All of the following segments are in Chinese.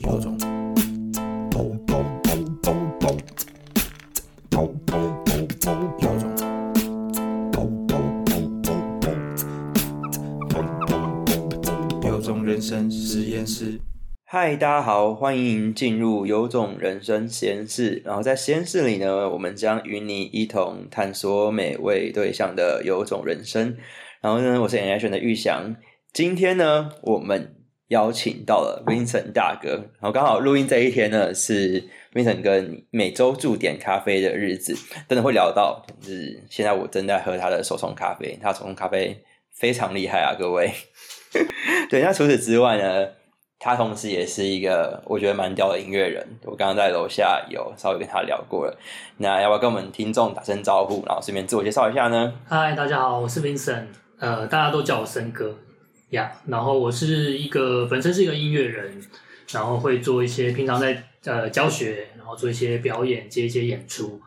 有种嘣嘣嘣嘣嘣，嘣嘣嘣嘣，有种嘣嘣嘣嘣嘣，嘣嘣嘣嘣，有种人生实验室。嗨，大家好，欢迎进入有种人生实验室。然后在实验室里呢，我们将与你一同探索每位对象的有种人生。然后呢，我是 N H 的玉祥。今天呢，我们邀请到了 Vincent 大哥。然后刚好录音这一天呢，是 Vincent 跟每周驻点咖啡的日子，真的会聊到。就是现在我正在喝他的手冲咖啡，他手冲咖啡非常厉害啊，各位。对，那除此之外呢？他同时也是一个我觉得蛮屌的音乐人，我刚刚在楼下有稍微跟他聊过了。那要不要跟我们听众打声招呼，然后顺便自我介绍一下呢？嗨，大家好，我是 Vincent，呃，大家都叫我森哥呀。然后我是一个本身是一个音乐人，然后会做一些平常在呃教学，然后做一些表演，接一些演出。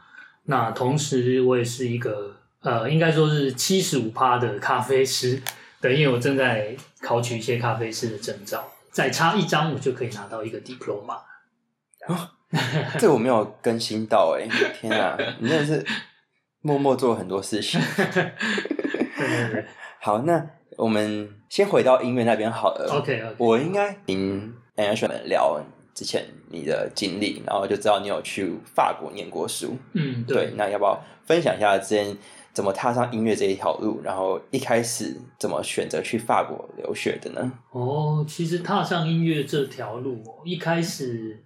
那同时我也是一个呃，应该说是七十五趴的咖啡师，对，因为我正在考取一些咖啡师的证照。再差一张，我就可以拿到一个 diploma。哦，这我没有更新到哎！天啊，你真的是默默做很多事情。好，那我们先回到音乐那边好了。OK，我应该听 Ash 们聊之前你的经历，然后就知道你有去法国念过书。嗯，对。那要不要分享一下之前怎么踏上音乐这一条路？然后一开始怎么选择去法国留学的呢？哦，其实踏上音乐这条路，一开始，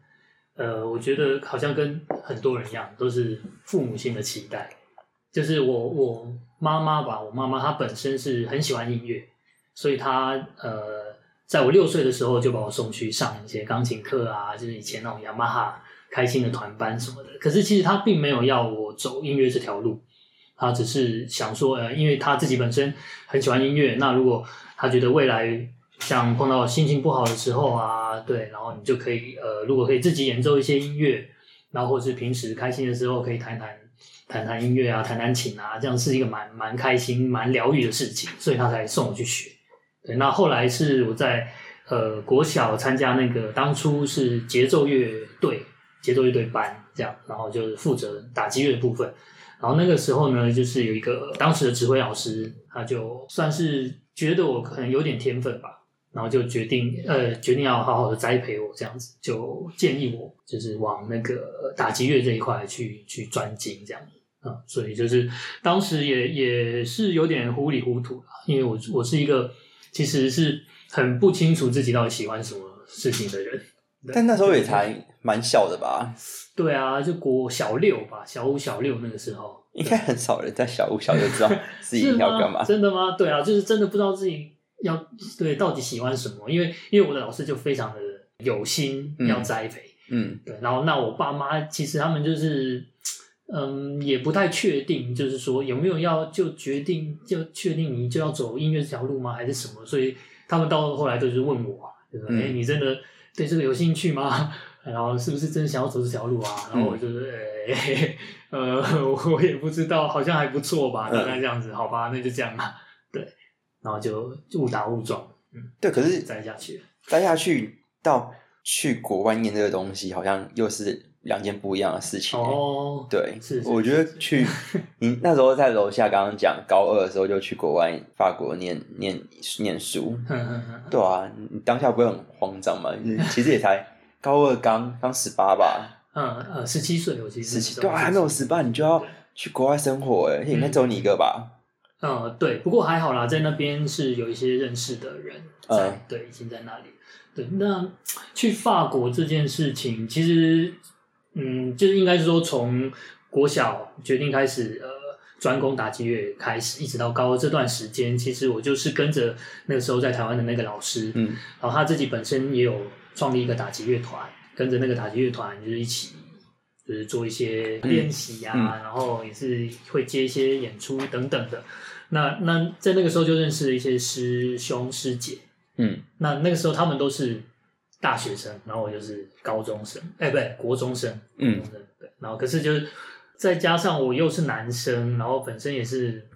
呃，我觉得好像跟很多人一样，都是父母亲的期待。就是我我妈妈吧，我妈妈她本身是很喜欢音乐，所以她呃，在我六岁的时候就把我送去上一些钢琴课啊，就是以前那种雅马哈开心的团班什么的。可是其实她并没有要我走音乐这条路，他只是想说，呃，因为他自己本身很喜欢音乐，那如果他觉得未来像碰到心情不好的时候啊，对，然后你就可以呃，如果可以自己演奏一些音乐，然后或是平时开心的时候可以弹弹。弹弹音乐啊，弹弹琴啊，这样是一个蛮蛮开心、蛮疗愈的事情，所以他才送我去学。对，那后来是我在呃国小参加那个当初是节奏乐队、节奏乐队班这样，然后就是负责打击乐的部分。然后那个时候呢，就是有一个当时的指挥老师，他就算是觉得我可能有点天分吧，然后就决定呃决定要好好的栽培我，这样子就建议我就是往那个打击乐这一块去去专精这样。啊，所以就是当时也也是有点糊里糊涂了，因为我我是一个其实是很不清楚自己到底喜欢什么事情的人。但那时候也才蛮小的吧？对啊，就国小六吧，小五小六那个时候，应该很少人在小五小六知道 自己要干嘛。真的吗？对啊，就是真的不知道自己要对到底喜欢什么，因为因为我的老师就非常的有心要栽培，嗯，对，然后那我爸妈其实他们就是。嗯，也不太确定，就是说有没有要就决定就确定你就要走音乐这条路吗，还是什么？所以他们到后来都是问我，就是哎，你真的对这个有兴趣吗？然后是不是真的想要走这条路啊？然后我就是哎，呃，我也不知道，好像还不错吧，大概这样子，好吧，那就这样吧。对，然后就误打误撞，嗯，对，可是栽下去，栽下去到去国外念这个东西，好像又是。两件不一样的事情哦，对，是，我觉得去 你那时候在楼下刚刚讲高二的时候就去国外法国念念念书，对啊，你当下不会很慌张吗？其实也才高二刚刚十八吧，嗯呃十七岁，我其实十七，对啊，还没有十八你就要去国外生活，哎，应该只有你一个吧？嗯，对，不过还好啦，在那边是有一些认识的人在，对，已经在那里。对，那去法国这件事情，其实。嗯，就是应该是说，从国小决定开始，呃，专攻打击乐开始，一直到高二这段时间，其实我就是跟着那个时候在台湾的那个老师，嗯，然后他自己本身也有创立一个打击乐团，跟着那个打击乐团就是一起，就是做一些练习啊，然后也是会接一些演出等等的。那那在那个时候就认识了一些师兄师姐，嗯，那那个时候他们都是。大学生，然后我就是高中生，哎，不对，国中生，嗯，对，然后可是就是再加上我又是男生，然后本身也是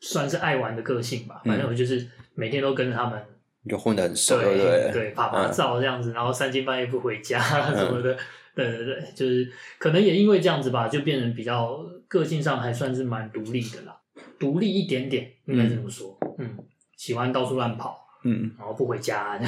算是爱玩的个性吧，反正我就是每天都跟着他们，你就混得很熟，对不对？对？拍拍照这样子，然后三更半夜不回家 什么的，对对对，就是可能也因为这样子吧，就变成比较个性上还算是蛮独立的啦，独立一点点，应该这么说，嗯，喜欢到处乱跑，嗯，然后不回家，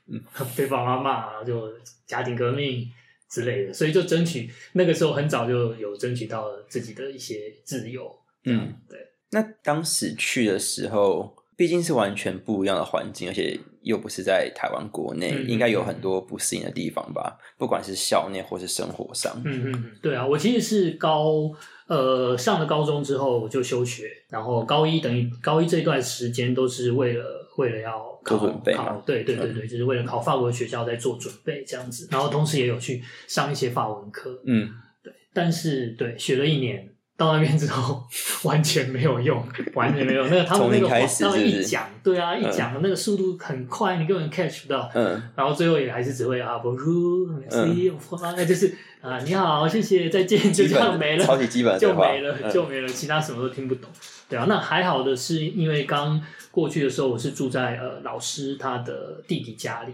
被爸妈骂，然后就家庭革命之类的，所以就争取那个时候很早就有争取到自己的一些自由，嗯，对。那当时去的时候，毕竟是完全不一样的环境，而且又不是在台湾国内，嗯应该有很多不适应的地方吧？不管是校内或是生活上。嗯嗯嗯，对啊，我其实是高呃上了高中之后就休学，然后高一等于高一这段时间都是为了为了要考做准备考对对对对，就是为了考法国学校在做准备这样子，然后同时也有去上一些法文课，嗯，对，但是对学了一年。到那边之后，完全没有用，完全没有。那个他们那个从零开始他们是不是一讲，对啊，一讲那个速度很快，你根本 catch 不到。嗯然后最后也还是只会啊，bonjour，merci，au revoir，就是啊，你好，谢谢，再见，就这样没了，超级基本就没了，嗯就没了，其他什么都听不懂。对啊，那还好的是，因为刚过去的时候，我是住在呃老师他的弟弟家里。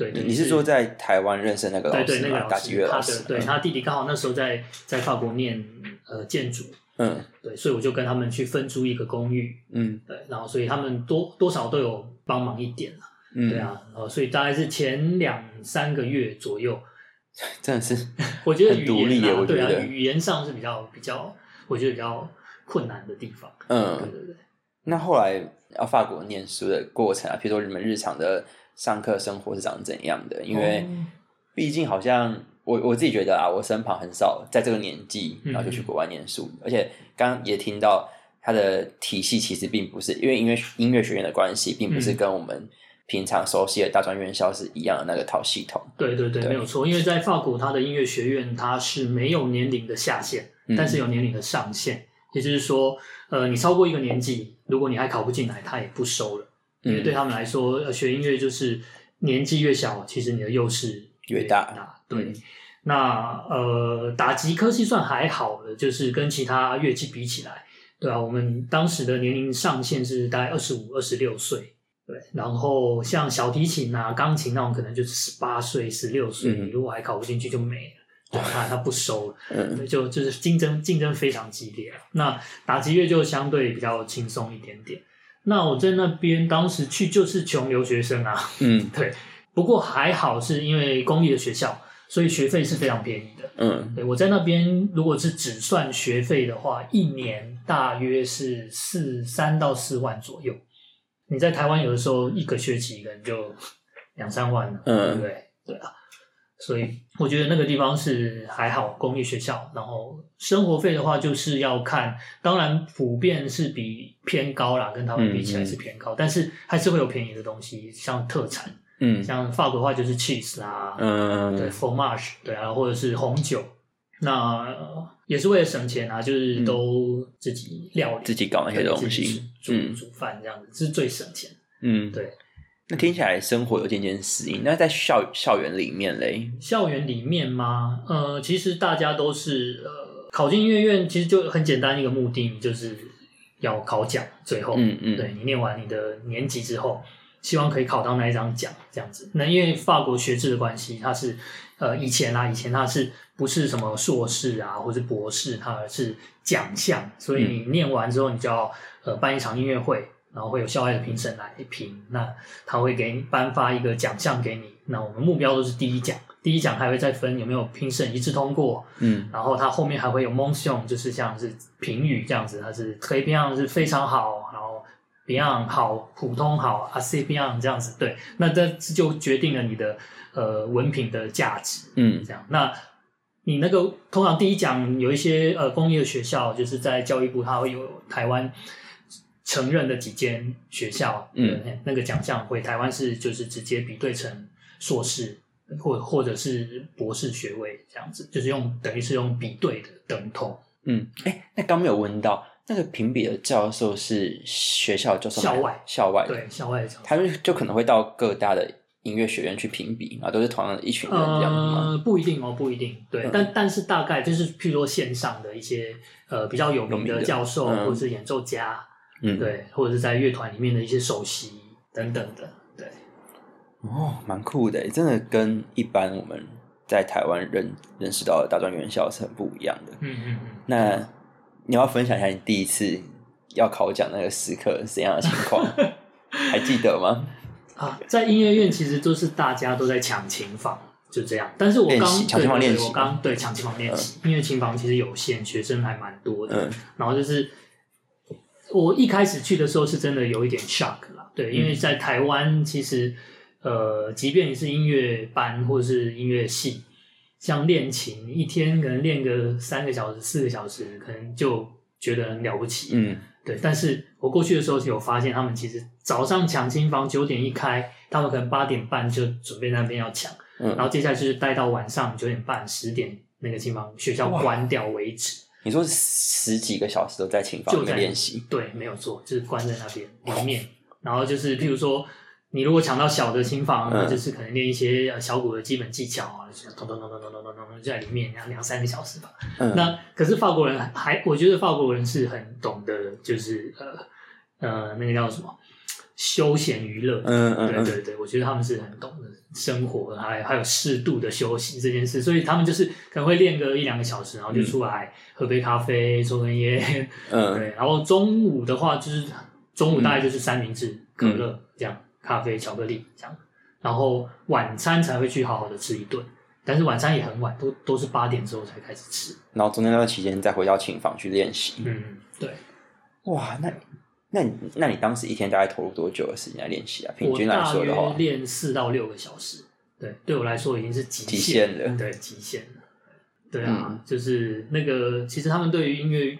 对对，你是说在台湾认识那个对对老师吗？那个老师打击乐，他的老师。对他弟弟刚好那时候在在法国念呃建筑，嗯对，所以我就跟他们去分租一个公寓，嗯对，然后所以他们多多少都有帮忙一点了。嗯，对，啊，然后，所以大概是前两三个月左右，真的是我觉得语言啊，对啊，得语言上是比较比较，我觉得比较困难的地方。对嗯。对对，那后来要法国念书的过程啊，比如说你们日常的上课生活是长怎样的？因为哦毕竟好像我我自己觉得啊，我身旁很少在这个年纪嗯然后就去国外念书，而且刚刚也听到他的体系其实并不是因为音乐音乐学院的关系，并不是嗯跟我们平常熟悉的大专院校是一样的那个套系统。对对对，对没有错。因为在法国，它的音乐学院它是没有年龄的下限，嗯但是有年龄的上限。也就是说，呃，你超过一个年纪，如果你还考不进来，他也不收了。因为嗯对他们来说，呃学音乐就是年纪越小，其实你的优势越大对，嗯那呃，打击科系算还好的，就是跟其他乐器比起来，对啊，我们当时的年龄上限是大概二十五、二十六岁。对，然后像小提琴啊、钢琴那种，可能就是十八岁、十六岁，嗯你如果还考不进去就没了，对，他 他不收了。嗯，就就是竞争竞争非常激烈啊。那打击乐就相对比较轻松一点点。那我在那边当时去就是穷留学生啊，嗯对，不过还好是因为公立的学校，所以学费是非常便宜的。嗯对我在那边如果是只算学费的话，一年大约是四三到四万左右。你在台湾有的时候一个学期可能就两三万了，嗯对不对？对啊，所以我觉得那个地方是还好，公立学校。然后生活费的话，就是要看，当然普遍是比偏高啦，跟他们比起来是偏高，但是还是会有便宜的东西，像特产，嗯像法国的话就是 cheese 啊，嗯对嗯 fromage，对啊，或者是红酒。那、呃也是为了省钱啊，就是都自己料理，自己搞那些东西煮嗯煮饭这样子，这是最省钱。嗯，对，那听起来生活有渐渐适应。那在校校园里面嘞，校园里面吗？呃，其实大家都是呃，考进音乐院，其实就很简单一个目的，就是要考奖，最后，嗯嗯对你念完你的年级之后，希望可以考到那一张奖，这样子。那因为法国学制的关系，它是呃以前啊，以前它是不是什么硕士啊，或是博士，它是奖项，所以你念完之后，你就要呃办一场音乐会。然后会有校外的评审来评，那他会给你颁发一个奖项给你。那我们目标都是第一奖，第一奖还会再分有没有评审一致通过，嗯然后它后面还会有 mention，就是像是评语这样子，它是 très bien 是非常好，然后 bien 好，普通好，assez bien 这样子。对，那这就决定了你的呃文凭的价值。嗯这样，那你那个通常第一奖有一些呃公立的学校，就是在教育部它会有台湾承认的几间学校，嗯，那个奖项回台湾是就是直接比对成硕士或或者是博士学位这样子，就是用等于是用比对的等同。嗯，哎，那刚没有问到那个评比的教授是学校教授吗，校外。校外，对，校外的奖他们就可能会到各大的音乐学院去评比啊，都是同样的一群人这样子吗？呃，不一定哦，不一定。对，嗯。但但是大概就是，譬如说线上的一些呃比较有名的的。教授、嗯。或者是演奏家，嗯，，对，或者是在乐团里面的一些首席等等的，对。哦，蛮酷的，真的跟一般我们在台湾认认识到的大专院校是很不一样的。嗯嗯嗯。那你要分享一下你第一次要考奖那个时刻是怎样的情况，还记得吗？啊，在音乐院其实都是大家都在抢琴房，就这样。但是我刚对抢琴房练习我刚对抢琴房练习，因为琴房其实有限，学生还蛮多的。嗯然后就是我一开始去的时候是真的有一点 shock 啦，对，嗯因为在台湾其实呃，即便你是音乐班或是音乐系，像练琴一天可能练个三个小时、四个小时，可能就觉得很了不起。嗯对，但是我过去的时候有发现，他们其实早上抢琴房九点一开，他们可能八点半就准备那边要抢，然嗯，后接下来就是待到晚上九点半、十点那个琴房学校哇关掉为止。你说十几个小时都在琴房在面练习，对，没有错，就是关在那边里面。然后就是譬如说，你如果抢到小的琴房，就是可能练一些呃小鼓的基本技巧啊，就是咚咚咚咚咚咚咚咚就在里面两两三个小时吧。嗯，那可是法国人还，我觉得法国人是很懂得，就是呃呃那个叫什么休闲娱乐。嗯嗯嗯对对对，我觉得他们是很懂得生活，还还有适度的休息这件事，所以他们就是可能会练个一两个小时，然后就出来喝杯咖啡、抽根烟，嗯 对，然后中午的话就是中午大概就是三明治、可乐这样，咖啡、巧克力这样，然后晚餐才会去好好的吃一顿，但是晚餐也很晚，都都是八点之后才开始吃。然后中间那段期间再回到琴房去练习。嗯，对，哇，那那你那你当时一天大概投入多久的时间来练习啊？平我均来说的话，练四到六个小时，对，对我来说已经是极极限限了对，极限了。对啊，嗯。就是那个，其实他们对于音乐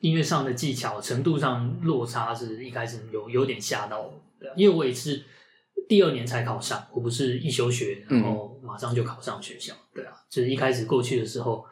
音乐上的技巧程度上落差是一开始有有点吓到我，对啊，因为我也是第二年才考上，我不是一休学，然后马上就考上学校，对啊，就是一开始过去的时候，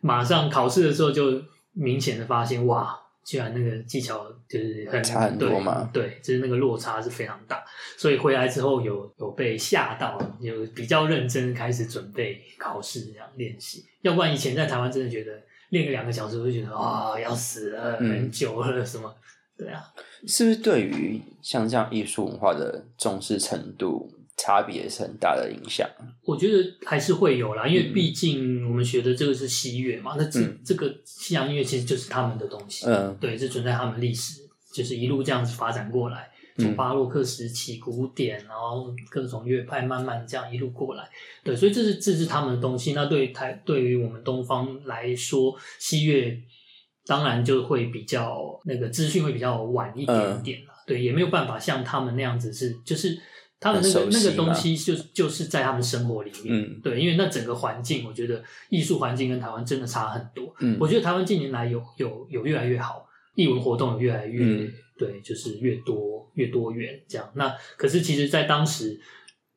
马上考试的时候就明显的发现，哇，居然那个技巧就是很差很多对嘛对，就是那个落差是非常大，所以回来之后有有被吓到，有比较认真开始准备考试这样练习，要不然以前在台湾真的觉得练个两个小时，我就觉得啊、要死了，嗯很久了什么，对啊，是不是对于像这样艺术文化的重视程度差别是很大的影响？我觉得还是会有啦，因为嗯毕竟我们学的这个是西乐嘛，那这、嗯这个西洋音乐其实就是他们的东西，嗯对，是存在他们历史，就是一路这样子发展过来，嗯从巴洛克时期古典，然后各种乐派慢慢这样一路过来，对，所以这是这是他们的东西。那对于台对于我们东方来说，西乐当然就会比较那个资讯会比较晚一点点啦，对，也没有办法像他们那样子是就是。他们那个那个东西就就是在他们生活里面，嗯对，因为那整个环境，我觉得艺术环境跟台湾真的差很多。嗯我觉得台湾近年来有有有越来越好，艺文活动有越来越、嗯对，就是越多越多元这样。那可是其实，在当时，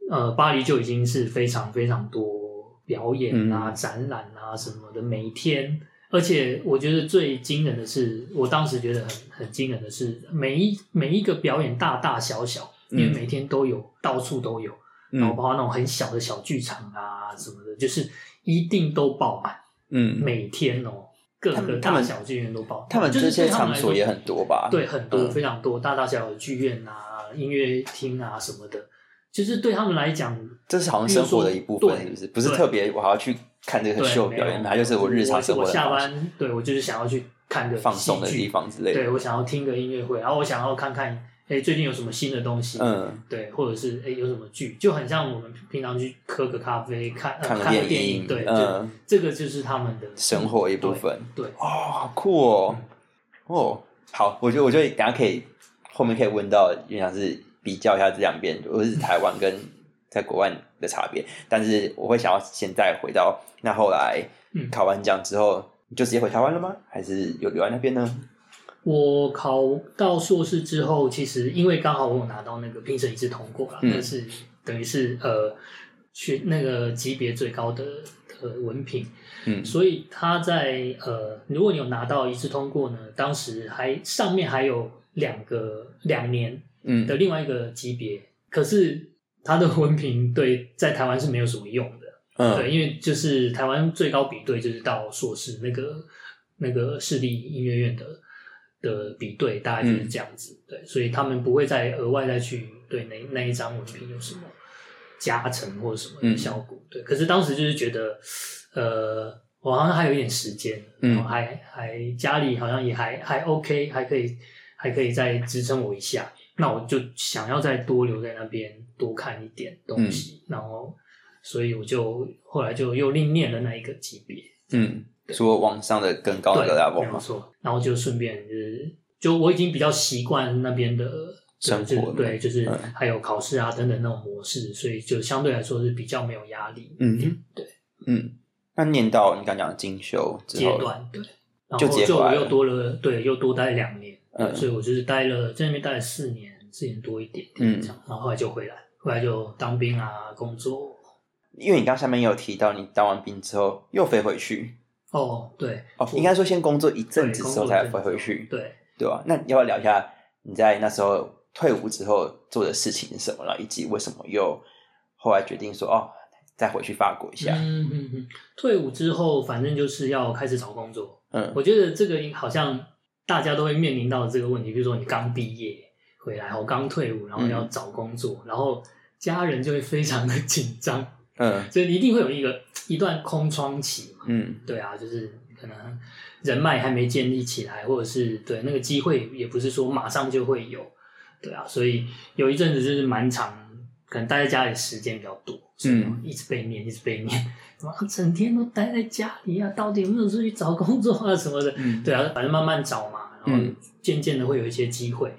呃，巴黎就已经是非常非常多表演啊、嗯展览啊什么的，每天。而且我觉得最惊人的是，我当时觉得很很惊人的是，每一每一个表演大大小小，因为嗯每天都有，到处都有。然后嗯包括那种很小的小剧场啊什么的，就是一定都爆满，嗯，每天哦，各个大小剧院都爆满。他们就是这些场所也很多吧？对，很多、嗯非常多，大大小小的剧院啊、音乐厅啊什么的，就是对他们来讲，这是好像生活的一部分，对是不是？不是特别我还要去看这个秀表演，它就是我日常生活我下班，对我就是想要去看个放松的地方之类的。对我想要听个音乐会，然后我想要看看，哎，最近有什么新的东西，嗯，对，或者是哎有什么剧，就很像我们平常去喝个咖啡，看、呃、看个电影影，对，嗯就这个就是他们的生活一部分。对，对哦，好酷哦！哦，好，我觉得我觉得等一下可以后面可以问到，就像是比较一下这两边，或是台湾跟在国外的差别。但是我会想要现在回到那后来嗯考完奖之后，你就直接回台湾了吗？还是有留在那边呢？我考到硕士之后，其实因为刚好我有拿到那个评审一致通过了，嗯。那是等于是呃学那个级别最高的呃文凭，嗯。所以他在呃，如果你有拿到一致通过呢，当时还上面还有两个两年嗯。的另外一个级别，可是他的文凭对在台湾是没有什么用的，嗯。对，因为就是台湾最高比对就是到硕士那个那个市立音乐院的的比对大概就是这样子，对，所以他们不会再额外再去对那那一张文凭有什么加成或者什么的效果，对。可是当时就是觉得，呃，我好像还有一点时间，嗯。还还家里好像也还还 OK，还可以还可以再支撑我一下，那我就想要再多留在那边多看一点东西，然后所以我就后来就又另念了那一个级别，嗯，说往上的更高的对 level 没有嘛，错。然后就顺便就是，就我已经比较习惯那边的生活就是对，就是嗯。还有考试啊等等那种模式，所以就相对来说是比较没有压力。嗯。哼，对，嗯，那念到你刚讲的进修之后，阶段对，然就后就我又多了，对，又多待两年，嗯。所以我就是待了在那边待了四年，四年多一点点嗯。这样，然后后来就回来，后来就当兵啊，工作。因为你刚下面也有提到，你当完兵之后又飞回去，哦，对，哦，应该说先工作一阵子之后才工作一阵子飞回去，对。对吧？那要不要聊一下你在那时候退伍之后做的事情是什么了，以及为什么又后来决定说哦，再回去法国一下？嗯嗯嗯，退伍之后，反正就是要开始找工作。嗯我觉得这个好像大家都会面临到这个问题，比如说你刚毕业回来，我刚退伍，然后要找工作，然后家人就会非常的紧张，嗯。所以你一定会有一个一段空窗期嘛。嗯。对啊，就是可能人脉还没建立起来，或者是对那个机会也不是说马上就会有，对啊，所以有一阵子就是蛮长，可能待在家里时间比较多，所以嗯一直被念，一直被念，哇，整天都待在家里啊，到底有没有出去找工作啊什么的？嗯。对啊，反正慢慢找嘛，然后嗯渐渐的会有一些机会，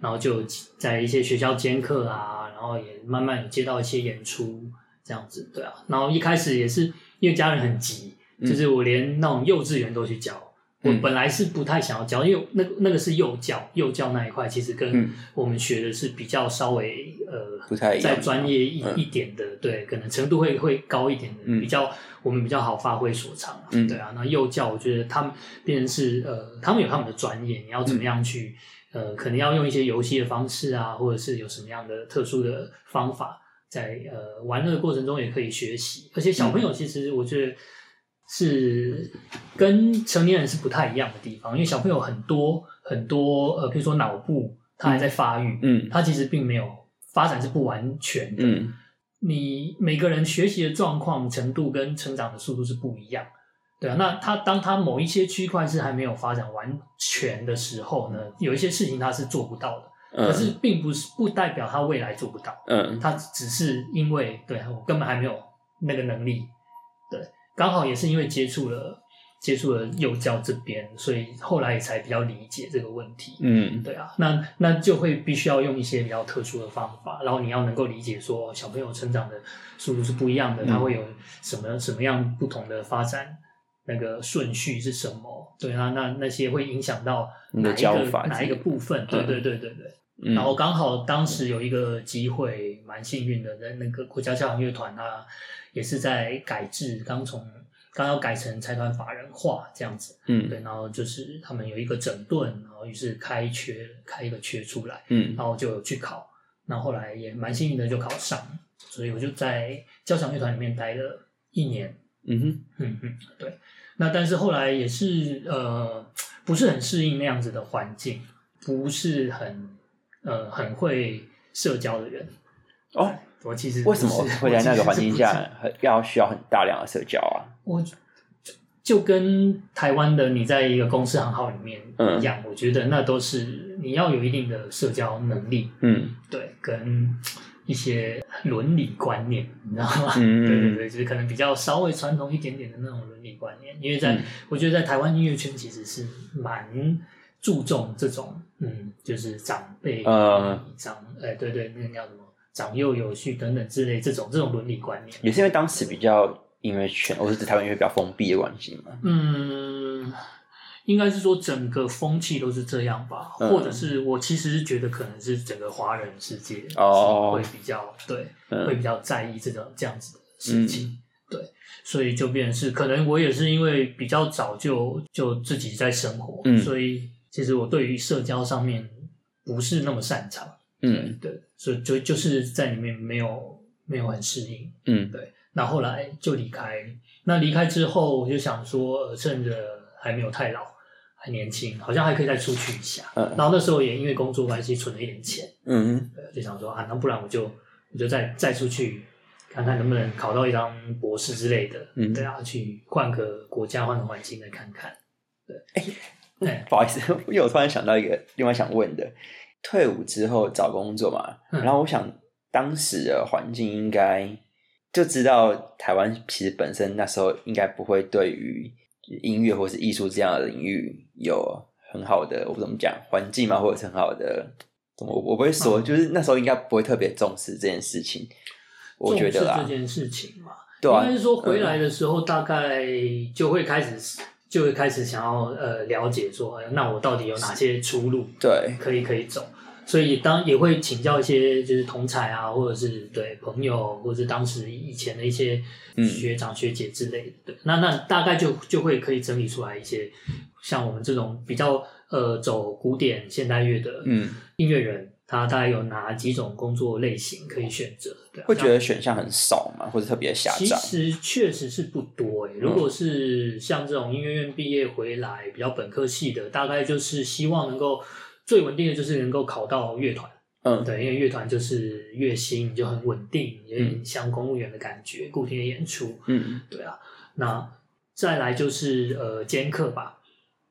然后就在一些学校兼课啊，然后也慢慢有接到一些演出这样子，对啊，然后一开始也是因为家人很急，嗯就是我连那种幼稚园都去教。我嗯本来是不太想要教，因为那个那个是幼教，幼教那一块其实跟嗯我们学的是比较稍微呃不太一样再专业一、嗯一点的，对，可能程度会会高一点的，嗯比较我们比较好发挥所长啊，嗯对啊。那幼教我觉得他们变成是呃，他们有他们的专业，你要怎么样去、呃，可能要用一些游戏的方式啊，或者是有什么样的特殊的方法，在呃玩乐的过程中也可以学习。而且小朋友其实我觉得是跟成年人是不太一样的地方，因为小朋友很多很多呃，比如说脑部他还在发育，嗯他其实并没有发展是不完全的。嗯你每个人学习的状况程度跟成长的速度是不一样，对啊。那他当他某一些区块是还没有发展完全的时候呢，有一些事情他是做不到的，嗯可是并不是不代表他未来做不到，嗯。他只是因为对我根本还没有那个能力，对，刚好也是因为接触了接触了幼教这边，所以后来也才比较理解这个问题，嗯。对啊，那那就会必须要用一些比较特殊的方法，然后你要能够理解说小朋友成长的速度是不一样的，嗯。他会有什么什么样不同的发展，那个顺序是什么？对啊，那那些会影响到哪一个哪一个部分？对对对对对。嗯，然后刚好当时有一个机会，蛮幸运的，在那个国家交响乐团，啊也是在改制，刚从刚要改成财团法人化这样子。嗯对，然后就是他们有一个整顿，然后于是开缺开一个缺出来，嗯然后就有去考，那后来也蛮幸运的就考上，所以我就在交响乐团里面待了一年，嗯哼嗯嗯，对。那但是后来也是呃不是很适应那样子的环境，不是很呃很会社交的人。哦，我其实为什么会在那个环境？下要需要很大量的社交啊？我就就跟台湾的你在一个公司行号里面嗯一样，我觉得那都是你要有一定的社交能力，嗯对，跟一些伦理观念，你知道吗？嗯 对对对，就是可能比较稍微传统一点点的那种伦理观念，因为在、嗯我觉得在台湾音乐圈其实是蛮注重这种，嗯，就是长辈、呃长，哎、对对，那个叫什么长幼有序等等之类这种这种伦理观念。也是因为当时比较音乐圈，我是指台湾音乐比较封闭的关系嘛。嗯，应该是说整个风气都是这样吧，嗯或者是我其实是觉得可能是整个华人世界哦会比较对，嗯会比较在意这个这样子的事情。对，所以就变成是，可能我也是因为比较早就就自己在生活，嗯所以其实我对于社交上面不是那么擅长。嗯对，所以就就是在里面没有没有很适应。嗯对，那后来就离开。那离开之后，我就想说，呃趁着还没有太老，还年轻，好像还可以再出去一下。嗯然后那时候也因为工作关系存了一点钱，嗯对就想说啊，那不然我就我就再再出去看看能不能考到一张博士之类的，嗯对啊，去换个国家换个环境再看看。对，哎、不好意思，因为我突然想到一个另外想问的，退伍之后找工作嘛，嗯然后我想当时的环境应该就知道台湾其实本身那时候应该不会对于音乐或是艺术这样的领域有很好的我不怎么讲环境嘛，或者是很好的怎么我我不会说，嗯。就是那时候应该不会特别重视这件事情，我觉得啦。这，件事情嘛，对啊应该是说回来的时候，大概就会开始就会开始想要呃了解说，哎那我到底有哪些出路对，可以可以走。所以当也会请教一些就是同才啊，或者是对朋友，或者是当时以前的一些嗯。学长学姐之类的。对，那那大概就就会可以整理出来一些像我们这种比较呃走古典现代乐的嗯，音乐人，他大概有哪几种工作类型可以选择？对啊，会觉得选项很少嘛，或者特别狭窄？其窄，实确实是不多诶、嗯。如果是像这种音乐院毕业回来比较本科系的，大概就是希望能够最稳定的就是能够考到乐团。嗯对，因为乐团就是月薪就很稳定，有点像公务员的感觉，固定的演出。嗯对啊，那再来就是呃兼课吧，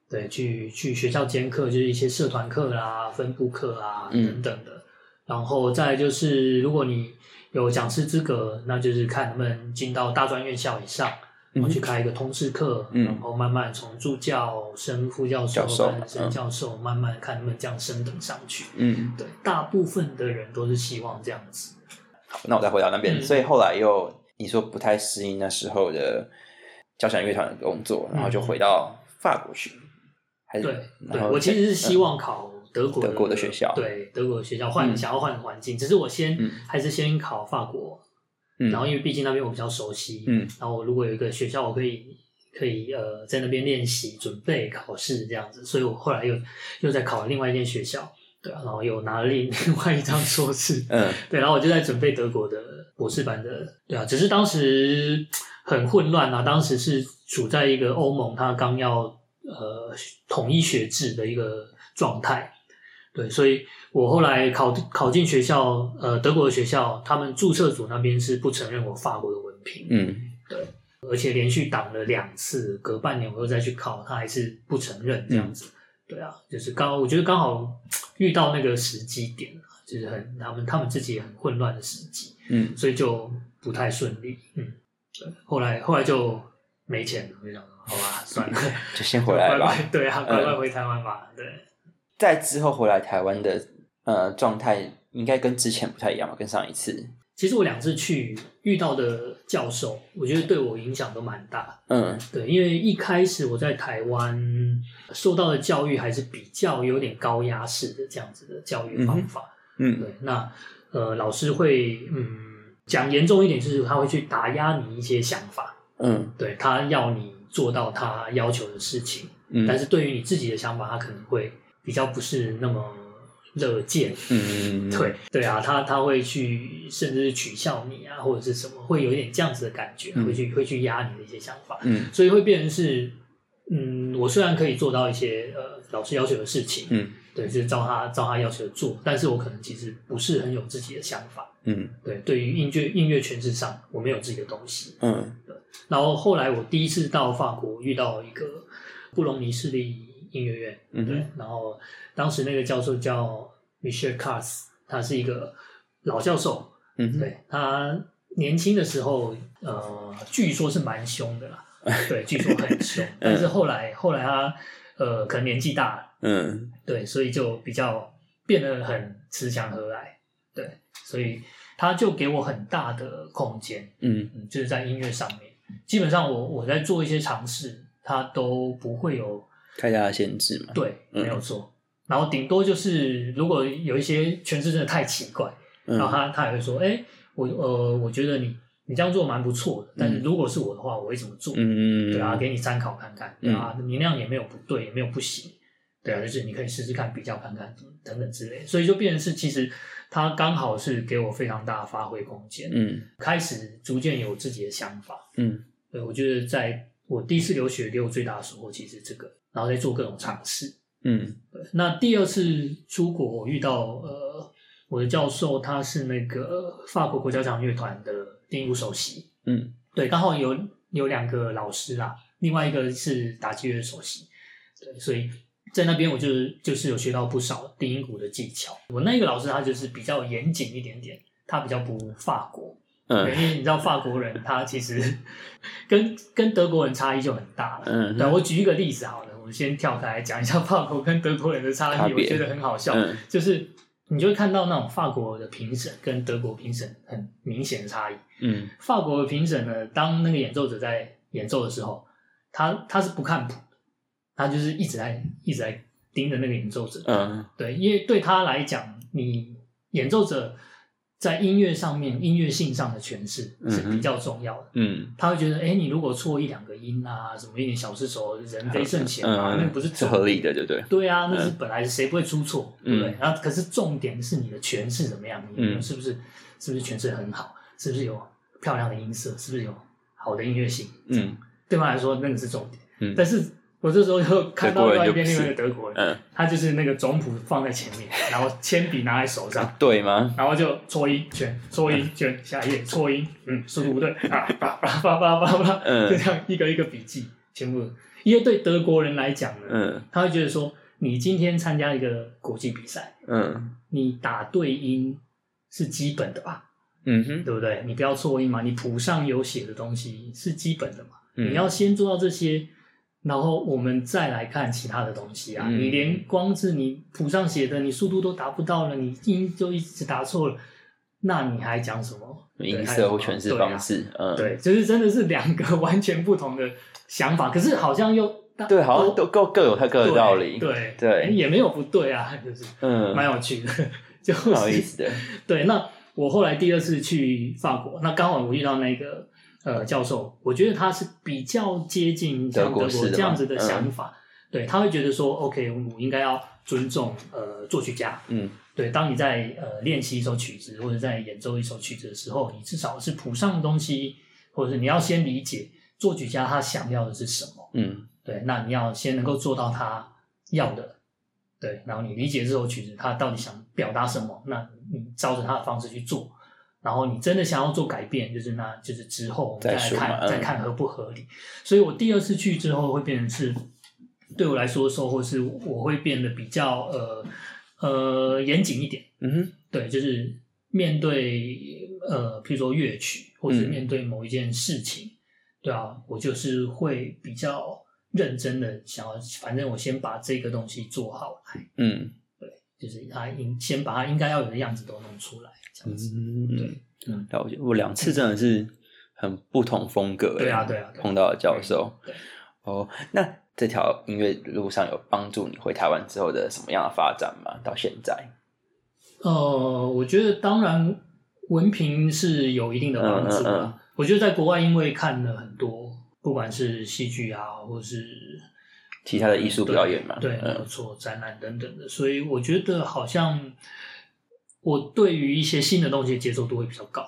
对，去去学校兼课，就是一些社团课啦、分部课啊嗯等等的。然后再来就是，如果你有讲师资格，那就是看能不能进到大专院校以上，然后去开一个通识课，嗯。然后慢慢从助教升副教授、升嗯。教授，慢慢看能不能这样升等上去。嗯。对，大部分的人都是希望这样子。那我再回到那边，嗯。所以后来又你说不太适应那时候的交响乐团的工作，然后就回到法国去，还是对，我其实是希嗯望考德国德国的学校对德国的学校换、嗯。想要换个环境，只是我先、嗯。还是先考法国，嗯。然后因为毕竟那边我比较熟悉，嗯。然后如果有一个学校我可以可以呃在那边练习准备考试这样子，所以我后来又又在考另外一间学校，对啊，然后又拿了另 另外一张硕士，嗯。对，然后我就在准备德国的博士班的，对啊，只是当时很混乱啊，当时是处在一个欧盟它刚要呃统一学制的一个状态，对，所以我后来考考进学校，呃，德国的学校，他们注册组那边是不承认我法国的文凭，嗯对而且连续挡了两次，隔半年我又再去考，他还是不承认这样子。对啊，就是刚我觉得刚好遇到那个时机点啊，就是很他们他们自己也很混乱的时机，嗯所以就不太顺利。嗯，对，后来后来就没钱了，我就想说，好吧，算了，就先回来吧。乖乖对啊，乖乖嗯回台湾吧。对，在之后回来台湾的呃状态，应该跟之前不太一样吧？跟上一次，其实我两次去遇到的教授，我觉得对我影响都蛮大。嗯对，因为一开始我在台湾受到的教育还是比较有点高压式的这样子的教育方法。嗯对，那呃，老师会嗯讲严重一点，就是他会去打压你一些想法，嗯对他要你做到他要求的事情，嗯，但是对于你自己的想法，他可能会比较不是那么乐见。嗯对对啊，他他会去甚至是取笑你啊，或者是什么，会有一点这样子的感觉，嗯会去会去压你的一些想法。嗯所以会变成是，嗯，我虽然可以做到一些呃老师要求的事情，嗯对，就是照他照他要求的做，但是我可能其实不是很有自己的想法，嗯对，对于音乐音乐诠释上，我没有自己的东西。嗯然后后来我第一次到法国，遇到一个布隆尼市立音乐院，嗯对，然后当时那个教授叫 Michel Cars，他是一个老教授，嗯哼，对他年轻的时候，呃，据说是蛮凶的啦，对，据说很凶，但是后来后来他呃，可能年纪大了，嗯。对，所以就比较变得很慈祥和蔼，对，所以他就给我很大的空间，嗯。嗯，就是在音乐上面，基本上我我在做一些尝试，他都不会有太大的限制嘛。对，嗯。没有错。然后顶多就是，如果有一些诠释真的太奇怪，嗯。然后他他也会说，哎、我呃，我觉得你你这样做蛮不错的，但是如果是我的话，我会怎么做？嗯对啊，给你参考看看，对啊，你那样也没有不对，也没有不行，对啊，就是你可以试试看，比较看看等等之类，所以就变成是，其实他刚好是给我非常大的发挥空间，嗯。开始逐渐有自己的想法。嗯。对，我觉得在我第一次留学给我最大的收获，其实这个然后再做各种尝试。嗯对那第二次出国，我遇到呃我的教授，他是那个法国国家交响乐团的电鼓首席，嗯对，刚好有有两个老师啦，另外一个是打击乐首席，对，所以在那边我就是就是有学到不少低音鼓的技巧。我那个老师他就是比较严谨一点点，他比较不法国，嗯因为你知道法国人他其实 跟跟德国人差异就很大了。嗯对，我举一个例子好了，我先跳开来讲一下 法国跟德国人的差异，我觉得很好笑，嗯就是你就会看到那种法国的评审跟德国评审很明显的差异。嗯法国的评审呢，当那个演奏者在演奏的时候，他他是不看谱的，他就是一直在一直在盯着那个演奏者。嗯对，因为对他来讲，你演奏者在音乐上面、音乐性上的诠释是比较重要的。嗯他会觉得，哎，你如果错一两个音啊，什么一点小失手，人非圣贤啊，那个不是合理的，对不对？对啊，那是本来谁不会出错，对不对嗯？然后可是重点是你的诠释怎么样，是不是是不是诠释很好，是不是有漂亮的音色，是不是有好的音乐性？嗯对方来说那个是重点。嗯但是我这时候就看到另外一边另外一个德国人，嗯，他就是那个总谱放在前面，然后铅笔拿在手上，对吗？然后就搓一圈，搓一圈，下一页搓音，嗯，速度不对啊，叭叭叭叭叭叭，嗯。就这样一个一个笔记，全部。因为对德国人来讲呢，嗯。他会觉得说，你今天参加一个国际比赛，嗯。你打对音是基本的吧，嗯哼，对不对？你不要错音嘛，你谱上有写的东西是基本的嘛，嗯。你要先做到这些，然后我们再来看其他的东西啊。嗯。你连光是你谱上写的，你速度都达不到了，你音就一直答错了，那你还讲什么？音色或诠释方？式，嗯，对就是真的是两个完全不同的想法，可是好像又对，好像都各各有它各的道理，对对。也没有不对啊，就是嗯，蛮有趣的，就是蛮有意思的，对，那我后来第二次去法国，那刚好我遇到那个呃教授，我觉得他是比较接近像德国这样子的嗯。想法，对，他会觉得说，OK，我应该要尊重呃作曲家，嗯。对，当你在呃练习一首曲子或者在演奏一首曲子的时候，你至少是谱上的东西，或者是你要先理解作曲家他想要的是什么，嗯。对，那你要先能够做到他要的，对，然后你理解这首曲子他到底想表达什么，那你照着他的方式去做，然后你真的想要做改变，就是那就是之后我们再来看再看合不合理。所以我第二次去之后会变成是，对我来说收获是我会变得比较呃呃严谨一点，嗯哼，对，就是面对呃，譬如说乐曲，或者面对某一件事情，对啊，我就是会比较认真的想要，反正我先把这个东西做好来，嗯就是他应先把他应该要有的样子都弄出来，这样子。嗯，对嗯了解。我两次真的是很不同风格，对啊对啊碰到的教授，对，哦，那这条音乐路上有帮助你回台湾之后的什么样的发展吗？到现在，呃，我觉得当然文凭是有一定的帮助嗯嗯啊。我觉得在国外，因为看了很多，不管是戏剧啊，或是其他的艺术表演嘛，对，没错，展览等等的，所以我觉得好像我对于一些新的东西的接受度会比较高。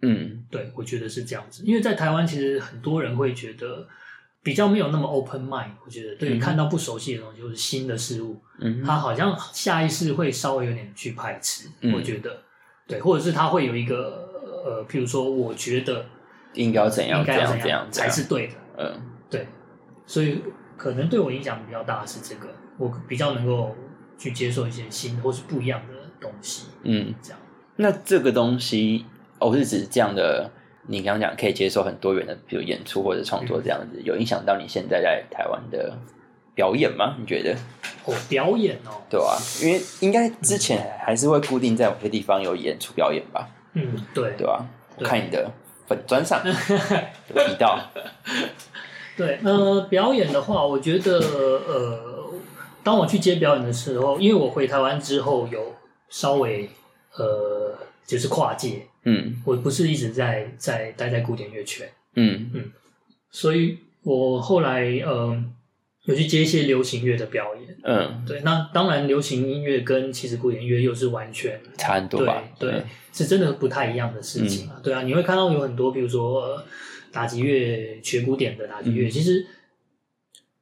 嗯。对，我觉得是这样子，因为在台湾其实很多人会觉得比较没有那么 open mind，我觉得对于嗯。看到不熟悉的东西或者新的事物，嗯。他好像下意识会稍微有点去排斥，嗯。我觉得对，或者是他会有一个呃，譬如说，我觉得应该要怎样应该要怎样怎样怎样。才是对的，嗯。对，所以可能对我影响比较大的是这个，我比较能够去接受一些新或是不一样的东西，嗯。这样。那这个东西，哦我是指这样的，你刚刚讲可以接受很多元的，比如演出或者创作这样子，有影响到你现在在台湾的表演吗？你觉得？哦，表演哦，对啊，因为应该之前还是会固定在某些地方有演出表演吧，嗯，对，对啊？我看你的粉砖上有提到，对，呃，表演的话，我觉得，呃，当我去接表演的时候，因为我回台湾之后有稍微，呃，就是跨界，嗯。我不是一直在在待在古典乐圈，嗯。嗯。所以我后来，呃，有去接一些流行乐的表演。嗯，对，那当然，流行音乐跟其实古典音乐又是完全差很多吧？对对嗯，是真的不太一样的事情啊。对啊，你会看到有很多，比如说、呃打击乐学古典的打击乐，嗯其实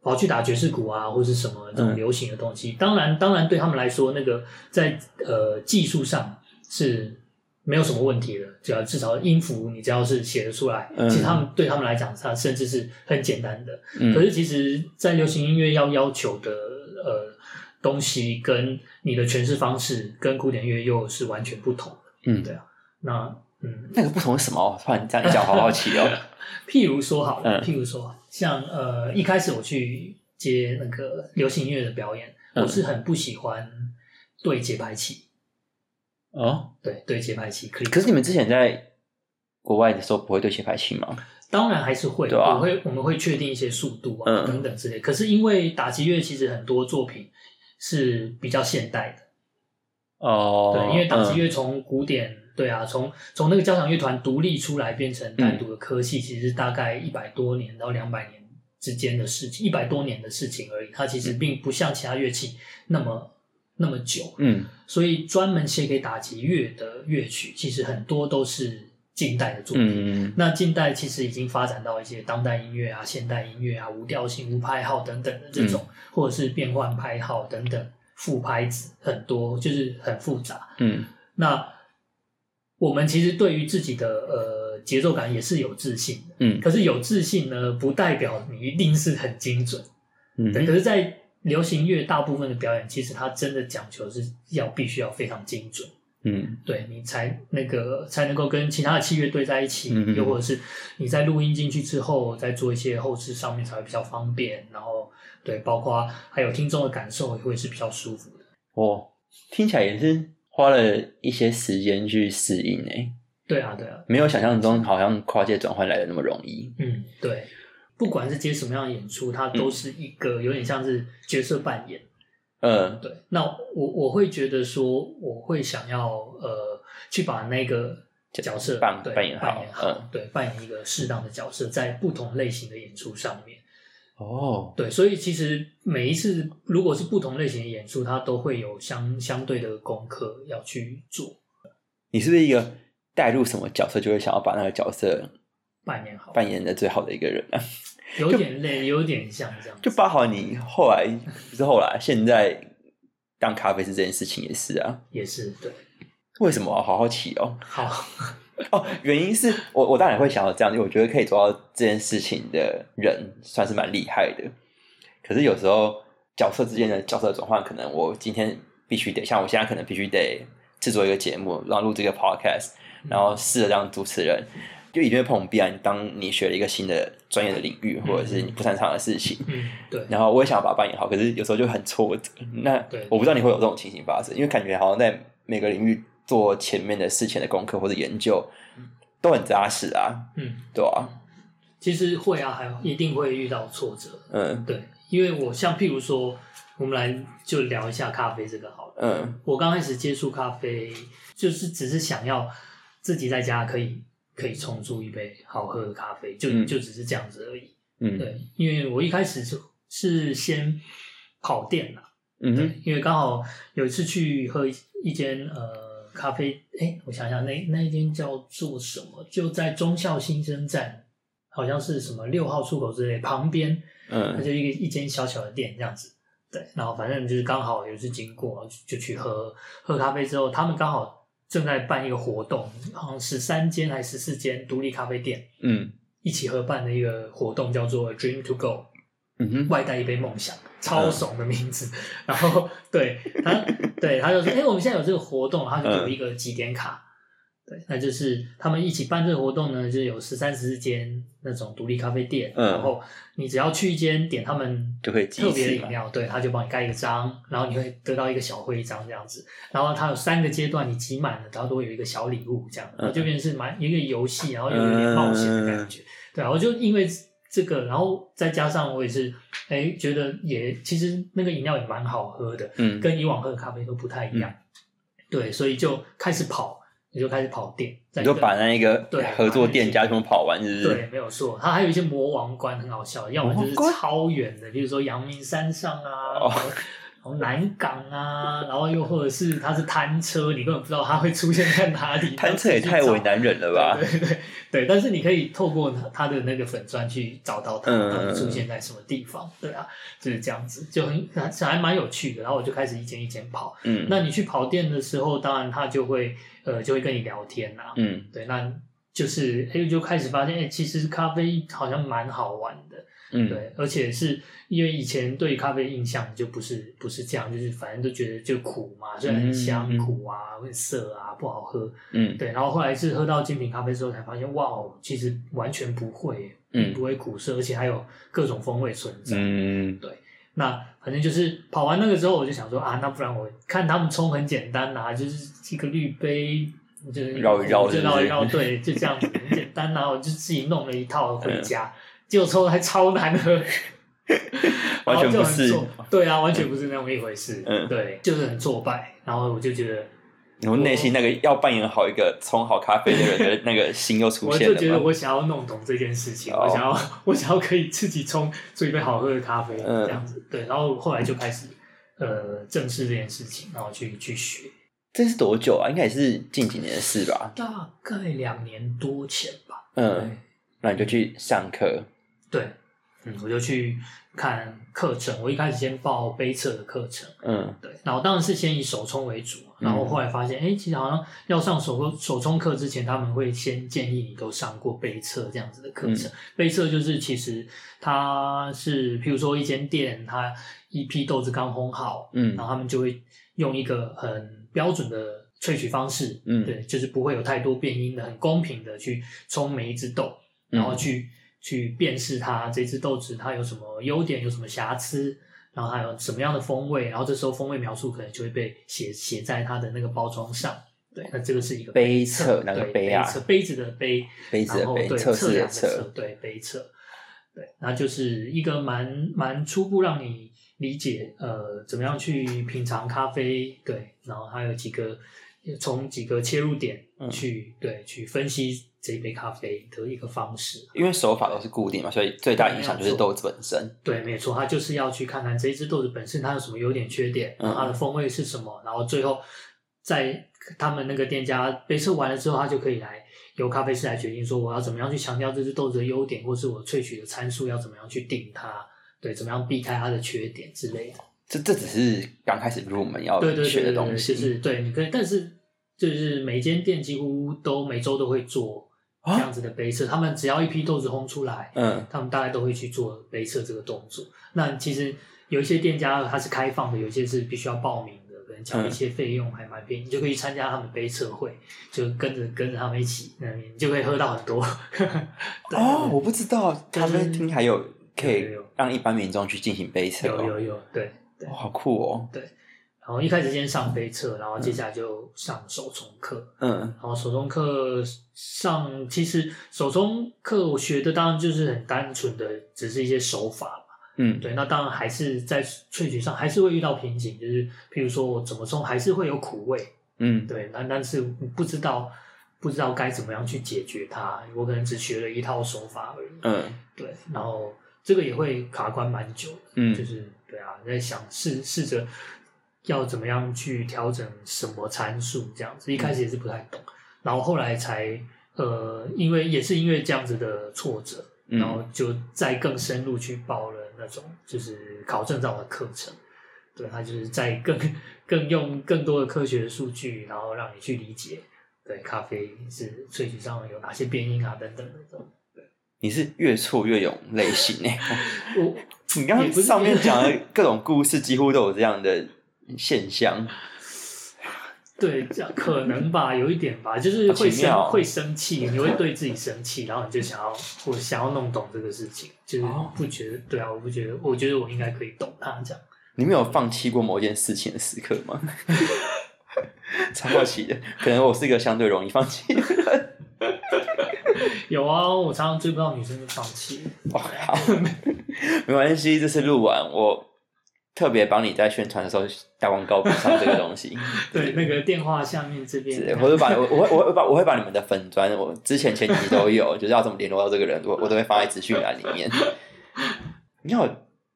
跑去打爵士鼓啊，或是什么这种嗯流行的东西。当然，当然对他们来说，那个在呃技术上是没有什么问题的，只要至少音符你只要是写得出来，嗯其实他们对他们来讲，它甚至是很简单的。嗯可是其实，在流行音乐要要求的呃东西，跟你的诠释方式跟古典乐又是完全不同的。嗯对啊，那嗯，那个不同是什么？突然这样一讲，好好奇哦。譬如说好了，嗯譬如说像呃一开始我去接那个流行音乐的表演，嗯我是很不喜欢对节拍器，哦，对对节拍器。可以，可是你们之前在国外的时候不会对节拍器吗？当然还是会，对啊我会我们会确定一些速度啊、嗯等等之类。可是因为打击乐其实很多作品是比较现代的。哦，对，因为打击嗯乐从古典，对啊，从从那个交响乐团独立出来变成单独的科系，其实大概一百多年到两百年之间的事情，一百多年的事情而已。它其实并不像其他乐器那么那么久，嗯所以专门写给打击乐的乐曲，其实很多都是近代的作品。嗯那近代其实已经发展到一些当代音乐啊、现代音乐啊、无调性、无拍号等等的这种，嗯或者是变换拍号等等副拍子很多，就是很复杂。嗯那我们其实对于自己的呃节奏感也是有自信的，嗯可是有自信呢，不代表你一定是很精准。嗯，可是，在流行乐大部分的表演，其实它真的讲求是要必须要非常精准。嗯对你才那个才能够跟其他的器乐对在一起，嗯又或者是你在录音进去之后，再做一些后置上面才会比较方便，然后对，包括还有听众的感受也会是比较舒服的。哦，听起来也是花了一些时间去适应诶，对啊，对啊，没有想象中好像跨界转换来的那么容易。嗯，对，不管是接什么样的演出，它都是一个有点像是角色扮演。嗯对，那我我会觉得说，我会想要呃，去把那个角色扮扮演好扮演好，嗯对，扮演一个适当的角色，在不同类型的演出上面。哦，对，所以其实每一次如果是不同类型的演出，它都会有相相对的功课要去做你是不是一个带入什么角色就会想要把那个角色扮演好，扮演的最好的一个人啊？有点累，有点像这样，就包好你后来不是后来，现在当咖啡师这件事情也是啊。也是对。为什么啊？好好奇哦。好，哦，原因是我我当然会想要这样，因为我觉得可以做到这件事情的人算是蛮厉害的。可是有时候角色之间的角色转换，可能我今天必须得，像我现在可能必须得制作一个节目，然后录这个 podcast，然后试着当主持人，就一定会碰壁啊。当你学了一个新的专业的领域，或者是你不擅长的事情，嗯，对，然后我也想要把它扮演好，可是有时候就很挫折。那对我不知道你会有这种情形发生，因为感觉好像在每个领域做前面的事前的功课或者研究都很扎实啊，嗯，对啊，其实会啊，还一定会遇到挫折，嗯。对，因为我像譬如说，我们来就聊一下咖啡这个好了。嗯。我刚开始接触咖啡，就是只是想要自己在家可以可以冲出一杯好喝的咖啡，就、嗯。就只是这样子而已。嗯。对，因为我一开始是是先跑店啦，嗯哼。因为刚好有一次去喝一一间呃咖啡，哎，我想想，那那一间叫做什么？就在忠孝新生站，好像是什么六号出口之类旁边，嗯它嗯就一个一间小小的店这样子。对，然后反正就是刚好有一次经过，就就去喝喝咖啡之后，他们刚好正在办一个活动，好像十三间还是十四间独立咖啡店嗯一起合办的一个活动，叫做 Dream to Go。嗯哼外带一杯梦想，超怂的名字。然后对他，对他就说：“哎、我们现在有这个活动，他就给我一个几点卡。对，那就是他们一起办这个活动呢，就是有十三十四间那种独立咖啡店，嗯然后你只要去一间点他们特别的饮料，对，他就帮你盖一个章，然后你会得到一个小徽章这样子。然后它有三个阶段，你集满了，它都会有一个小礼物这样，嗯就变成是蛮一个游戏，然后又有点冒险的感觉。对啊，我就因为这个，然后再加上我也是，哎，觉得也其实那个饮料也蛮好喝的，嗯跟以往喝的咖啡都不太一样。对，所以就开始跑，你就开始跑店，你就把那一个对合作店家全部跑完，是不是？对，没有错。它还有一些魔王关很好笑，要么就是超远的，比如说阳明山上啊，后南港啊，然后又或者是他是摊车，你根本不知道他会出现在哪里。摊车也太为难人了吧？对对对对，但是你可以透过它它的那个粉砖去找到他，嗯它会出现在什么地方。对啊，就是这样子，就很还还蛮有趣的。然后我就开始一间一间跑。嗯那你去跑店的时候，当然他就会呃就会跟你聊天呐、嗯对，那就是哎就开始发现哎，其实咖啡好像蛮好玩的。嗯，对，而且是因为以前对咖啡印象就不是不是这样，就是反正都觉得就苦嘛，虽然很香、嗯苦啊、会涩啊、不好喝，嗯对。然后后来是喝到精品咖啡之后，才发现哇哦，其实完全不会，嗯不会苦涩，而且还有各种风味存在。嗯对那反正就是跑完那个之后，我就想说啊，那不然我看他们冲很简单呐、就是一个滤杯。就是绕一绕就绕一绕，对，就这样子很简单呐、我就自己弄了一套回家，结果抽的还超难喝，完全不是对啊，完全不是那么一回事。嗯对，就是很挫败。然后我就觉得，然后内心那个要扮演好一个冲好咖啡的人的那个心又出现了我就觉得？我想要弄懂这件事情，哦我想要 我想要可以自己冲出一杯好喝的咖啡，嗯这样子。对，然后后来就开始呃正视这件事情，然后去去学。这是多久啊？应该也是近几年的事吧？大概两年多前吧。嗯，那你就去上课，对，嗯，我就去看课程。我一开始先报杯测的课程。嗯对，然后当然是先以手冲为主，然后后来发现，哎、其实好像要上手冲手冲课之前，他们会先建议你都上过杯测这样子的课程。嗯杯测就是其实它是，譬如说一间店，它一批豆子刚烘好，嗯然后他们就会用一个很标准的萃取方式，嗯对，就是不会有太多变音的，很公平的去冲每一只豆，然后去、去辨识它这只豆子它有什么优点，有什么瑕疵，然后它有什么样的风味，然后这时候风味描述可能就会被写写在它的那个包装上。对，那这个是一个杯测那，个杯啊测杯子的杯，杯子的然后对杯测量的测对杯测，对，那就是一个蛮蛮初步让你理解呃怎么样去品尝咖啡，对，然后还有几个从几个切入点嗯去、对去分析这一杯咖啡的一个方式。因为手法都是固定嘛，所以最大影响就是豆子本身。对，没错，他就是要去看看这一只豆子本身它有什么优点、缺点，它的风味是什么，然后最后在他们那个店家杯测完了之后，他就可以来由咖啡师来决定说我要怎么样去强调这只豆子的优点，或是我萃取的参数要怎么样去定它，对，怎么样避开它的缺点之类的。这这只是刚开始入门要学的东西，就是对，你可以，但是就是每间店几乎都每周都会做这样子的杯测，他们只要一批豆子烘出来，嗯。他们大概都会去做杯测这个动作。那其实有一些店家它是开放的，有一些是必须要报名的，可能交一些费用还蛮便宜，你就可以参加他们杯测会，就跟着跟着他们一起，那你就可以喝到很多。对哦，我不知道他们厅还有可以让一般民众去进行杯测哦，有有有，对对。哇，。好酷哦，对。然后一开始先上杯测，然后接下来就上手冲课。嗯。然后手冲课上，其实手冲课我学的当然就是很单纯的，只是一些手法嘛。嗯。对，那当然还是在萃取上还是会遇到瓶颈，就是譬如说我怎么冲还是会有苦味，嗯。对，那但是不知道不知道该怎么样去解决它，我可能只学了一套手法而已。嗯。对，然后这个也会卡关蛮久的，嗯。就是对啊，在想试试着要怎么样去调整什么参数这样子，一开始也是不太懂，然后后来才呃，因为也是因为这样子的挫折，嗯然后就再更深入去报了那种就是考证照的课程，对，他就是在更更用更多的科学的数据，然后让你去理解，对，咖啡是萃取上有哪些变因啊等等的这种。你是越挫越勇类型诶。我 你刚刚上面讲的各种故事，几乎都有这样的现象。对，这样可能吧，有一点吧，就是会生会生气，你会对自己生气，然后你就想要我想要弄懂这个事情，就是哦不觉得对啊，我不觉得，我觉得我应该可以懂他这样。你没有放弃过某件事情的时刻吗？超好奇的，可能我是一个相对容易放弃的人。有啊，我常常追不到女生就放弃。哦，好，没关系，这次录完，我特别帮你在宣传的时候打广告补上这个东西，对，那个电话下面这边。是，或者把我我会我会把我会把你们的粉砖，我之前前几集都有，就是要怎么联络到这个人，我我都会放在资讯栏里面。你要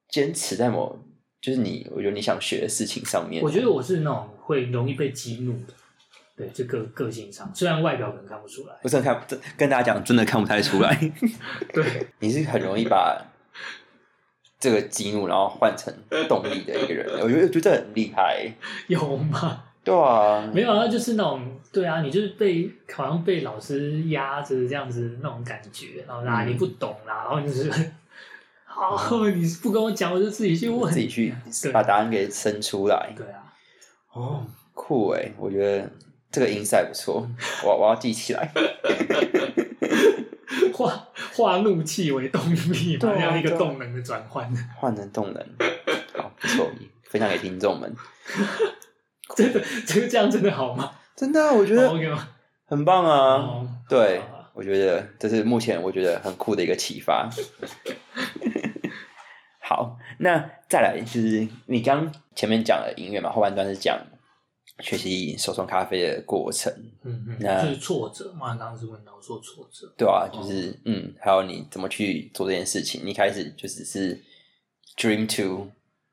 坚持在某，就是你，我觉得你想学的事情上面，我觉得我是那种会容易被激怒的，对，这个个性上，虽然外表可能看不出来，我真的看，真跟大家讲，真的看不太出来。对，你是很容易把这个激怒，然后换成动力的一个人。我觉得，我觉得很厉害。有吗？对啊，没有啊，就是那种，对啊，你就是被好像被老师压着这样子那种感觉，然后啦，嗯你不懂啦，然后你就是，好，你不跟我讲，我就自己去问，自己去把答案给生出来。对啊，哦，酷哎，我觉得这个 insight 不错，我我要记起来。化化怒气为动力这样一个动能的转换，换成动能，好不错，分享给听众们。真的，这个这样真的好吗？真的啊、我觉得？很棒啊。哦对我觉得这是目前我觉得很酷的一个启发。好，那再来就是你刚前面讲了音乐嘛，后半段是讲学习手冲咖啡的过程，嗯嗯，那就是挫折嘛，刚刚是问到说挫折，对啊，就是、嗯，还有你怎么去做这件事情。你一开始就只是 dream to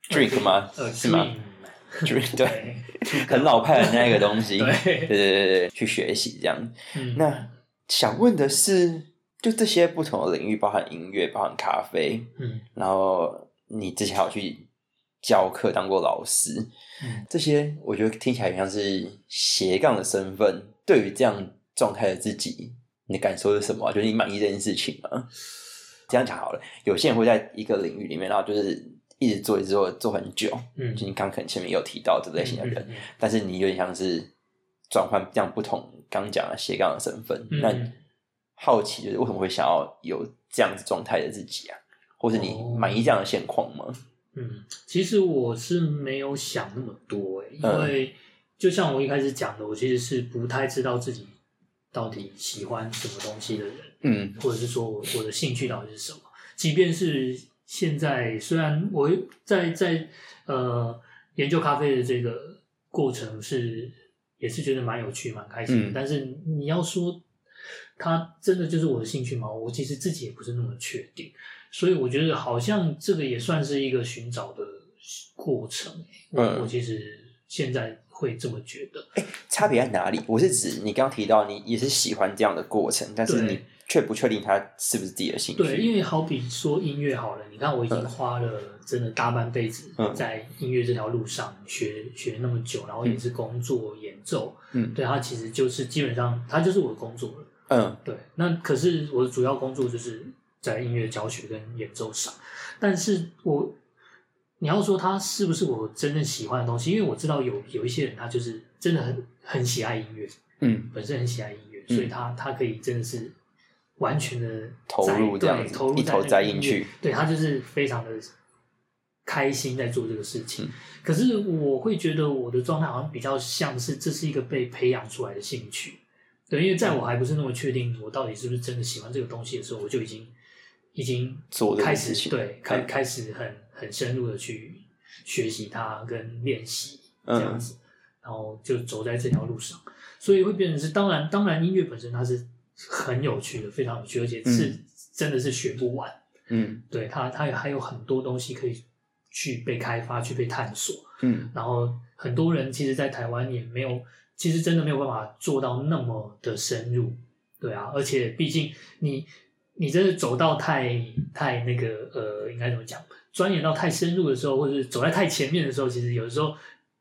drink 吗？呃，是吗 dream？dream 对，很老派的那个东西。对对对对对，去学习这样。嗯，那想问的是，就这些不同的领域，包含音乐，包含咖啡，嗯然后你之前还有去教课，当过老师，嗯这些我觉得听起来很像是斜杠的身份。对于这样状态的自己，你的感受是什么啊？就是你满意这件事情吗？这样讲好了，有些人会在一个领域里面，然后就是一直做，一直做，做很久。嗯就你刚可能前面有提到这类型的人，嗯嗯嗯但是你有点像是转换这样不同刚讲的斜杠的身份。那好奇就是为什么会想要有这样子状态的自己啊？或是你哦满意这样的现况吗？嗯，其实我是没有想那么多诶，因嗯为就像我一开始讲的，我其实是不太知道自己到底喜欢什么东西的人，嗯或者是说我我的兴趣到底是什么。即便是现在，虽然我在在呃研究咖啡的这个过程是也是觉得蛮有趣、蛮开心的，嗯但是你要说它真的就是我的兴趣吗？我其实自己也不是那么确定。所以我觉得好像这个也算是一个寻找的过程。我、嗯我其实现在会这么觉得。差别在哪里？我是指你刚提到你也是喜欢这样的过程，但是你却不确定它是不是自己的兴趣。对，因为好比说音乐好了，你看我已经花了真的大半辈子嗯在音乐这条路上学学那么久，然后也是工作演奏，嗯对它其实就是基本上它就是我的工作了。嗯对，那可是我的主要工作就是在音乐教学跟演奏上，但是我你要说他是不是我真正喜欢的东西，因为我知道有有一些人他就是真的很很喜爱音乐，嗯。本身很喜爱音乐，嗯。所以他他可以真的是完全的投入这样入一头栽进去，对他就是非常的开心在做这个事情。嗯。可是我会觉得我的状态好像比较像是这是一个被培养出来的兴趣，对，因为在我还不是那么确定我到底是不是真的喜欢这个东西的时候，我就已经已经做开始对开嗯开始很很深入的去学习它跟练习这嗯样子，然后就走在这条路上，所以会变成是当然当然音乐本身它是很有趣的，非常有趣，而且是、嗯。真的是学不完，嗯。对它它还有很多东西可以去被开发去被探索，嗯。然后很多人其实，在台湾也没有，其实真的没有办法做到那么的深入，对啊，而且毕竟你你真的走到太太那个呃，应该怎么讲，钻研到太深入的时候，或者是走在太前面的时候，其实有时候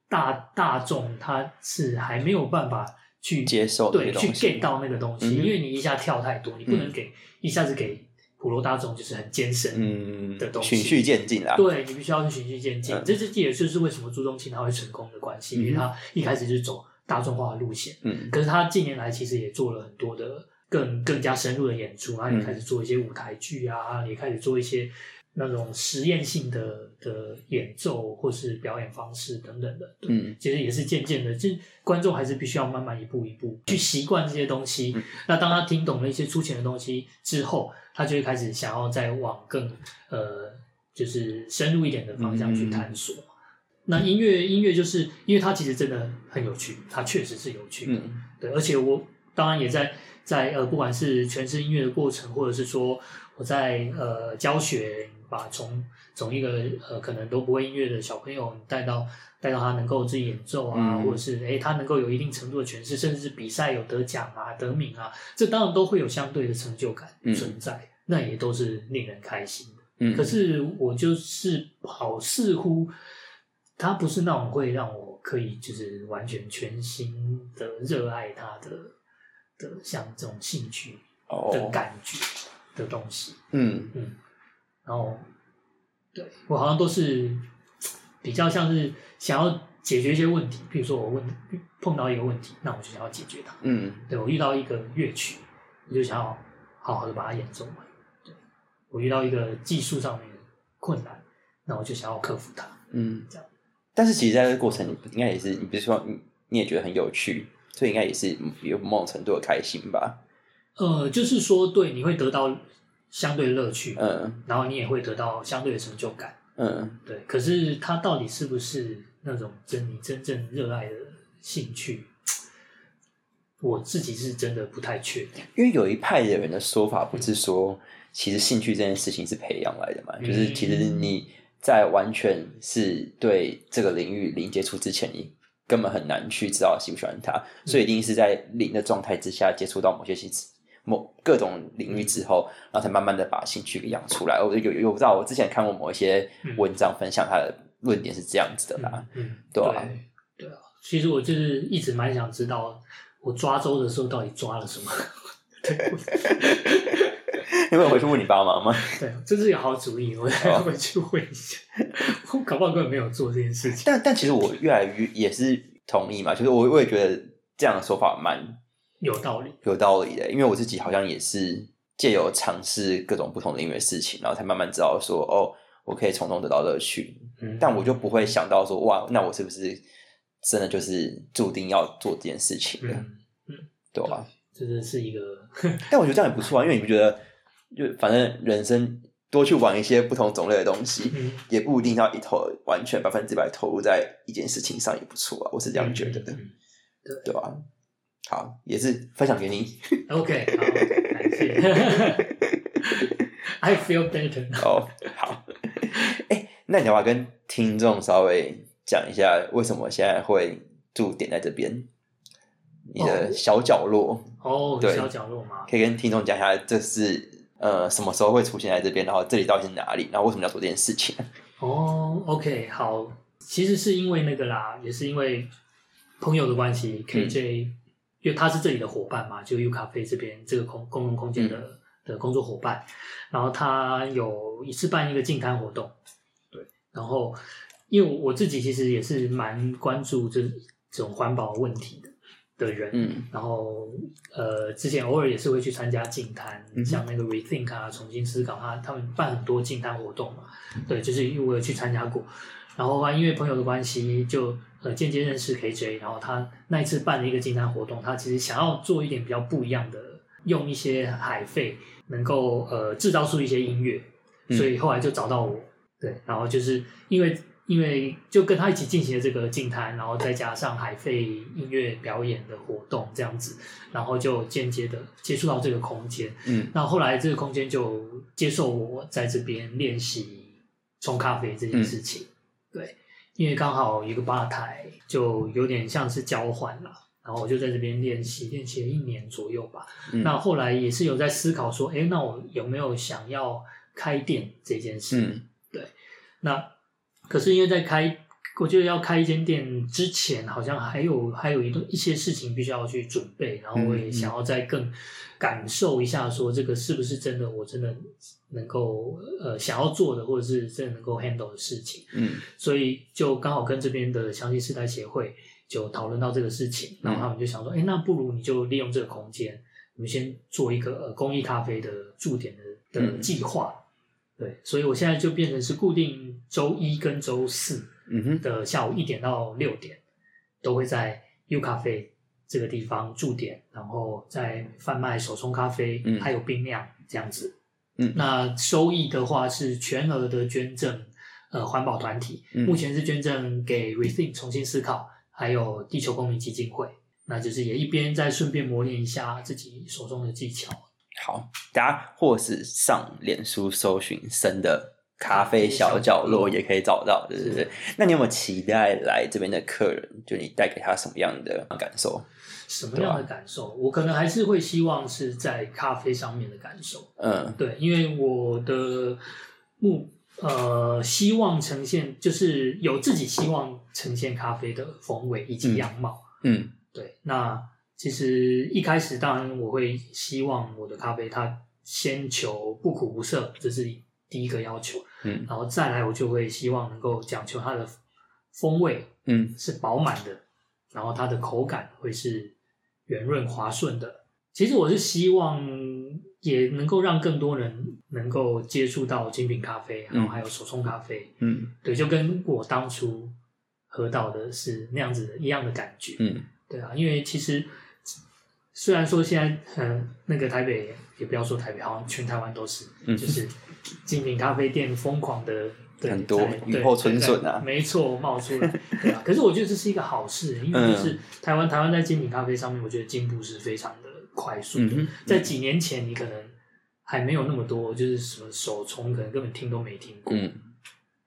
大大众他是还没有办法去接受对去 get 到那个东西，嗯因为你一下跳太多，你不能嗯。给、一下子给普罗大众就是很艰深嗯的东西。循序渐进啦。对你必须要去循序渐进，嗯。这这也就是为什么朱宗庆他会成功的关系，因为他一开始就是走大众化的路线，嗯。可是他近年来其实也做了很多的更更加深入的演出，然后也开始做一些舞台剧啊，也开始做一些那种实验性的的演奏或是表演方式等等的，对嗯。其实也是渐渐的，这观众还是必须要慢慢一步一步去习惯这些东西。嗯。那当他听懂了一些粗浅的东西之后，他就会开始想要再往更呃，就是深入一点的方向去探索。那音乐音乐就是因为它其实真的很有趣，它确实是有趣的，嗯。对，而且我当然也在在呃，不管是诠释音乐的过程，或者是说我在呃教学，把从从一个呃可能都不会音乐的小朋友，带到带到他能够自己演奏啊，嗯。或者是诶他能够有一定程度的诠释，甚至是比赛有得奖啊、得名啊，这当然都会有相对的成就感嗯。存在，那也都是令人开心的。嗯，可是我就是好，似乎他不是那种会让我可以就是完全全心的热爱他的的像这种兴趣的哦，感觉的东西。嗯嗯，然后对我好像都是比较像是想要解决一些问题，比如说我问碰到一个问题，那我就想要解决它。嗯对我遇到一个乐曲，我就想要好好的把它演奏完。对我遇到一个技术上面的困难，那我就想要克服它。嗯这样。但是其实在这个过程，你应该也是，你比如说你你也觉得很有趣，所以应该也是有某种程度的开心吧？呃，就是说，对，你会得到相对乐趣，嗯然后你也会得到相对的成就感。嗯对，可是它到底是不是那种真你真正热爱的兴趣？我自己是真的不太确定。因为有一派的人的说法不是说，其实兴趣这件事情是培养来的嘛，嗯就是其实你在完全是对这个领域零接触之前，你根本很难去知道喜不喜欢它，所以一定是在零的状态之下接触到某些兴趣。某各种领域之后，然后才慢慢的把兴趣给养出来。我有有有知道，我之前看过某一些文章分享，他的论点是这样子的啦。嗯，嗯对啊对啊。其实我就是一直蛮想知道，我抓周的时候到底抓了什么。对，你有回去问你爸妈吗？对，这是个好主意，我再 回去问一下。我搞不好根本没有做这件事情。但但其实我越来越也是同意嘛，就是我我也觉得这样的说法蛮有道理。有道理的，因为我自己好像也是借由尝试各种不同的音乐事情，然后才慢慢知道说，哦，我可以从中得到乐趣。嗯，但我就不会想到说，哇，那我是不是真的就是注定要做这件事情的，嗯，对吧？这个是一个但我觉得这样也不错啊，因为你不觉得，就反正人生多去玩一些不同种类的东西，嗯也不一定要一头完全百分之百投入在一件事情上，也不错啊。我是这样觉得的，对吧？好，也是分享给你。OK，好，感谢。I feel better。哦，好。哎、那你要不要跟听众稍微讲一下，为什么现在会驻点在这边？你的小角落，哦，对小角落吗？可以跟听众讲一下，这是呃什么时候会出现在这边，然后这里到底是哪里，然后为什么要做这件事情？哦，OK，好，其实是因为那个啦，也是因为朋友的关系，KJ，、因为他是这里的伙伴嘛，就 U 咖啡这边这个空公共空间的、的工作伙伴，然后他有一次办一个净滩活动，对，然后因为我我自己其实也是蛮关注这这种环保问题的的人，嗯。然后呃，之前偶尔也是会去参加净滩，嗯像那个 Rethink 啊，重新思考啊，他们办很多净滩活动嘛，对，就是因为我有去参加过，然后啊，因为朋友的关系，就呃间接认识 KJ，然后他那一次办了一个净滩活动，他其实想要做一点比较不一样的，用一些海费能够呃制造出一些音乐，嗯。所以后来就找到我，对，然后就是因为因为就跟他一起进行了这个净滩，然后再加上海费音乐表演的活动这样子，然后就间接的接触到这个空间。嗯那后来这个空间就接受我在这边练习冲咖啡这件事情，对，因为刚好一个吧台，就有点像是交换了。然后我就在这边练习，练习了一年左右吧。嗯那后来也是有在思考说，哎，那我有没有想要开店这件事？嗯对那可是因为在开，我觉得要开一间店之前，好像还有还有一段一些事情必须要去准备，然后我也想要再更感受一下，说这个是不是真的，我真的能够呃想要做的，或者是真的能够 handle 的事情，嗯所以就刚好跟这边的详细世代协会就讨论到这个事情，然后他们就想说，哎、那不如你就利用这个空间，我们先做一个呃公益咖啡的驻点的的嗯计划。对，所以我现在就变成是固定周一跟周四嗯哼的下午一点到六点，都会在 U 咖啡这个地方驻点，然后在贩卖手冲咖啡，嗯还有冰酿这样子。嗯那收益的话是全额的捐赠，呃，环保团体，嗯目前是捐赠给 Rethink 重新思考，还有地球公民基金会。那就是也一边在顺便磨练一下自己手中的技巧。好，大家或是上脸书搜寻“生的咖啡小角落也可以找到，对对对。那你有没有期待来这边的客人，就你带给他什么样的感受？什么样的感受？我可能还是会希望是在咖啡上面的感受。嗯对，因为我的目呃希望呈现就是有自己希望呈现咖啡的风味以及样貌。嗯对，那其实一开始当然我会希望我的咖啡它先求不苦不涩，这是第一个要求。嗯然后再来我就会希望能够讲求它的风味嗯是饱满的，然后它的口感会是圆润滑顺的。其实我是希望也能够让更多人能够接触到精品咖啡，然后还有手冲咖啡。嗯对，就跟我当初喝到的是那样子的一样的感觉。嗯对啊，因为其实虽然说现在嗯，那个台北也不要说台北，好像全台湾都是，嗯就是精品咖啡店疯狂的对很多雨后春笋啊对没错，冒出来，对啊。可是我觉得这是一个好事，因为就是台湾台湾在精品咖啡上面，我觉得进步是非常的快速的。嗯在几年前，你可能还没有那么多，就是什么手冲，可能根本听都没听过。嗯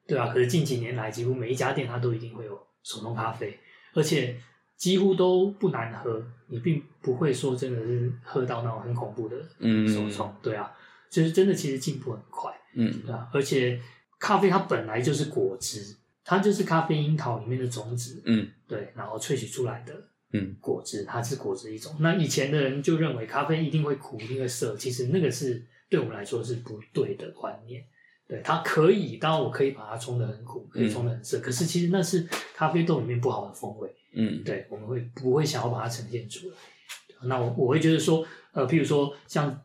对啊，可是近几年来，几乎每一家店它都一定会有手冲咖啡，而且几乎都不难喝，你并不会说真的是喝到那种很恐怖的嗯手冲。对啊，就是真的其实进步很快，嗯对啊，而且咖啡它本来就是果汁，它就是咖啡樱桃里面的种子，嗯对，然后萃取出来的嗯果汁，它是果汁一种。那以前的人就认为咖啡一定会苦，一定会涩，其实那个是对我们来说是不对的观念。对，它可以，当然我可以把它冲得很苦，可以冲得很涩，可是其实那是咖啡豆里面不好的风味。嗯对，我们会不会想要把它呈现出来？那我我会觉得说，呃，譬如说像，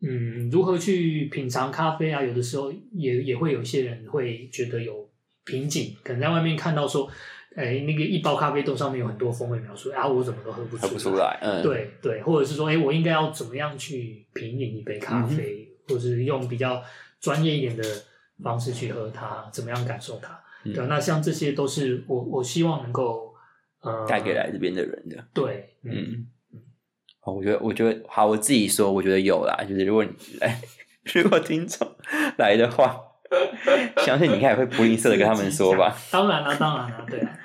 嗯，如何去品尝咖啡啊？有的时候也也会有一些人会觉得有瓶颈，可能在外面看到说，哎，那个一包咖啡豆上面有很多风味描述，啊，我怎么都喝不出喝不出来，嗯，对对，或者是说，哎，我应该要怎么样去品饮一杯咖啡，或者是用比较专业一点的方式去喝它，怎么样感受它？嗯对啊，那像这些都是我我希望能够呃带给来这边的人的，对，嗯。哦，我觉得，我觉得，好，我自己说，我觉得有啦。就是如果你来，如果听众来的话，相信你应该也会不吝啬的跟他们说吧。当然啦、当然啦、对啊，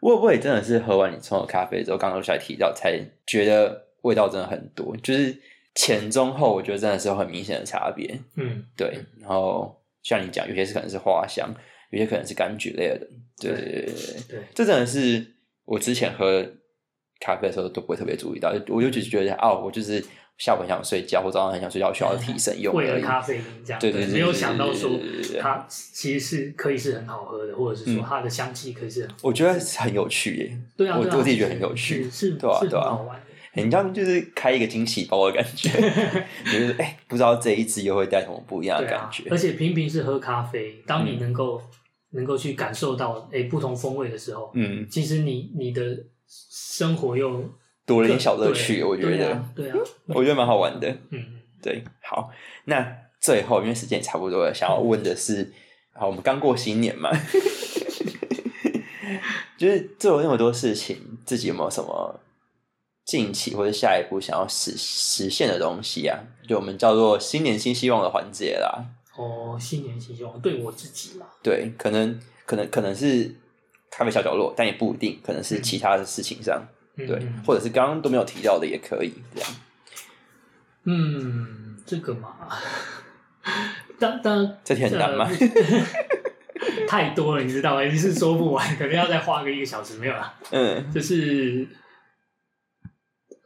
会不会真的是喝完你冲的咖啡之后，刚刚才提到，才觉得味道真的很多，就是前中后，我觉得真的是有很明显的差别。嗯，对，然后像你讲，有些是可能是花香，有些可能是柑橘类的。对对对对这真的是我之前喝咖啡的时候都不会特别注意到，我就只是觉得哦，我就是下午很想睡觉，或早上很想睡觉，需要提 神用而已。为了咖啡因这样，对对对没有想到说它其实是可以是很好喝的，或者是说嗯它的香气可以是很，我觉得很有趣耶。对啊，我我自己觉得很有趣是是对啊是对啊好玩的。很像就是开一个惊喜包的感觉，就是哎、不知道这一支又会带什么不一样的感觉。而且平平是喝咖啡，当你嗯能够、能够去感受到诶不同风味的时候，嗯，其实你你的生活又多了一点小乐趣，我觉对得，啊对啊，我觉得蛮好玩的。嗯，对，好，那最后因为时间也差不多了，想要问的是，好，我们刚过新年嘛，就是做了那么多事情，自己有没有什么近期或者下一步想要实实现的东西啊？就我们叫做新年新希望的环节啦。哦，新年新希望，对我自己嘛，对，可能可能可能是咖啡小角落，但也不一定，可能是其他的事情上，对，或者是刚刚都没有提到的也可以，这样。嗯，这个嘛，当当 这题很难吗？太多了，你知道吗？一次说不完，可能要再花个一个小时，没有啦。嗯就是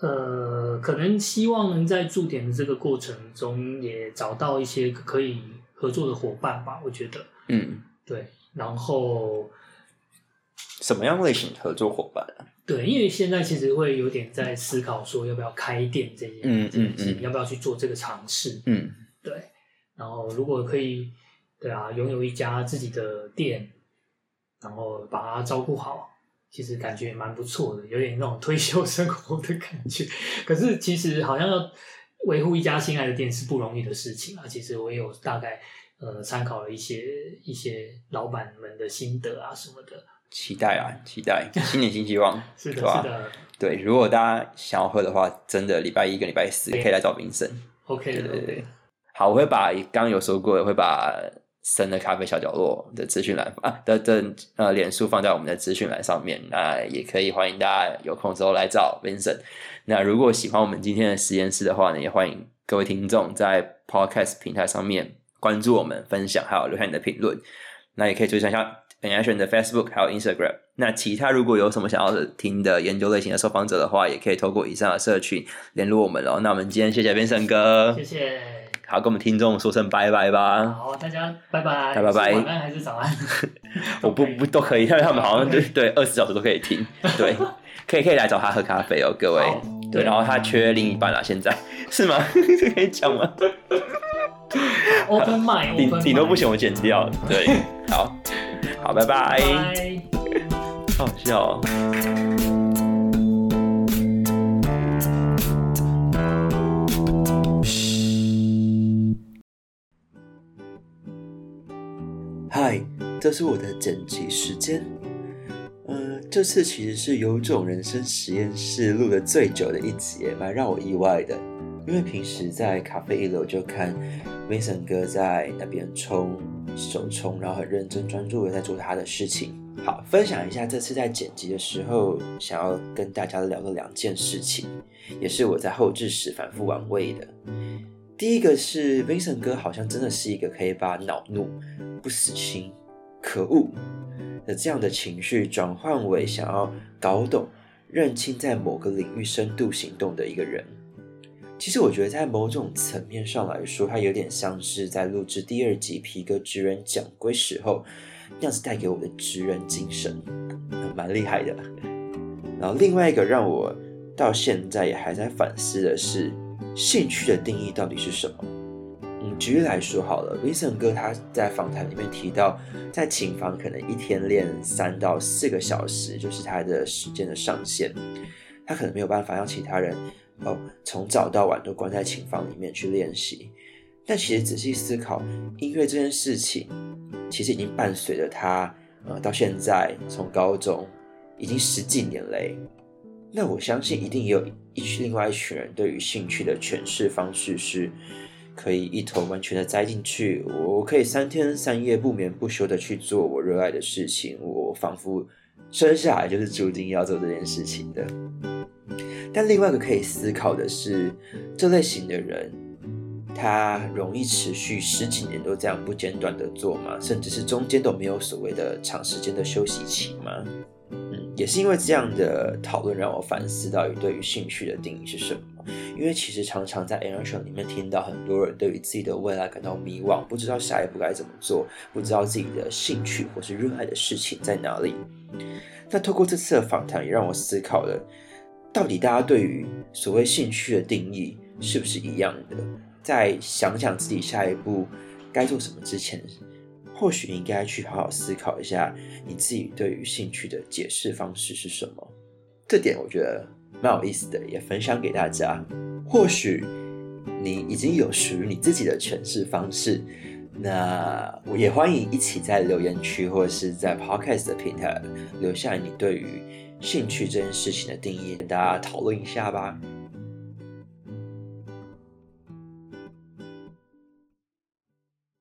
呃，可能希望能在驻点的这个过程中，也找到一些可以合作的伙伴吧。我觉得，嗯，对，然后什么样类型的合作伙伴啊？对，因为现在其实会有点在思考说要不要开店这件嗯嗯嗯要不要去做这个尝试。嗯对，然后如果可以，对啊，拥有一家自己的店，然后把它照顾好，其实感觉也蛮不错的，有点那种退休生活的感觉。可是其实好像要维护一家心爱的店是不容易的事情啊。其实我也有大概呃参考了一些一些老板们的心得啊什么的。期待啊，期待新年新希望，是的，是的对，如果大家想要喝的话，真的礼拜一跟礼拜四可以来找冰森。，OK 的对对对。好，我会把刚刚有说过的，会把神的咖啡小角落的资讯栏啊的的呃脸书放在我们的资讯栏上面，那也可以欢迎大家有空之后来找 Vincent。那如果喜欢我们今天的实验室的话呢，也欢迎各位听众在 Podcast 平台上面关注我们、分享，还有留下你的评论。那也可以追踪一下 N Action 的 Facebook 还有 Instagram。那其他如果有什么想要听的研究类型的受访者的话，也可以透过以上的社群联络我们喽。那我们今天谢谢 Vincent 哥，谢谢。好，跟我们听众说声拜拜吧。好，大家拜拜。拜拜拜晚安还是早安？我不不都可以，因为他们好像对对二十小时都可以听，对，可以可以来找他喝咖啡哦，各位好。对，然后他缺另一半啊，现在 是吗？这可以讲吗？Open mind，顶 open 顶多不行，我剪掉。对，好，好，拜拜。好好笑哦。嗨，这是我的剪辑时间。呃，这次其实是有种人生实验室录的最久的一集，蛮让我意外的。因为平时在咖啡一楼就看 Mason 哥在那边冲手冲，然后很认真专注的在做他的事情。好，分享一下这次在剪辑的时候想要跟大家聊的两件事情，也是我在后置时反复玩味的。第一个是 Vincent 哥好像真的是一个可以把恼怒、不死心、可恶的这样的情绪转换为想要搞懂、认清在某个领域深度行动的一个人。其实我觉得在某种层面上来说，他有点像是在录制第二集皮革职人讲归时候样子带给我的职人精神，蛮厉害的。然后另外一个让我到现在也还在反思的是，兴趣的定义到底是什么？嗯，举例来说好了，Vincent 哥他在访谈里面提到，在琴房可能一天练三到四个小时，就是他的时间的上限。他可能没有办法让其他人哦从早到晚都关在琴房里面去练习。但其实仔细思考，音乐这件事情，其实已经伴随着他呃到现在，从高中已经十几年嘞。那我相信一定也有另外一群人对于兴趣的诠释方式是，可以一头完全的栽进去，我可以三天三夜不眠不休的去做我热爱的事情，我仿佛生下来就是注定要做这件事情的。但另外一个可以思考的是，这类型的人，他容易持续十几年都这样不间断的做吗？甚至是中间都没有所谓的长时间的休息期吗？嗯，也是因为这样的讨论让我反思到底对于兴趣的定义是什么。因为其实常常在 a n t i o n 里面听到很多人对于自己的未来感到迷惘，不知道下一步该怎么做，不知道自己的兴趣或是热爱的事情在哪里。那透过这次的访谈，也让我思考了，到底大家对于所谓兴趣的定义是不是一样的？在想想自己下一步该做什么之前，或许应该去好好思考一下你自己对于兴趣的解释方式是什么。这点我觉得蛮有意思的，也分享给大家。或许你已经有属于你自己的诠释方式，那我也欢迎一起在留言区或者是在 Podcast 的平台留下你对于兴趣这件事情的定义，跟大家讨论一下吧。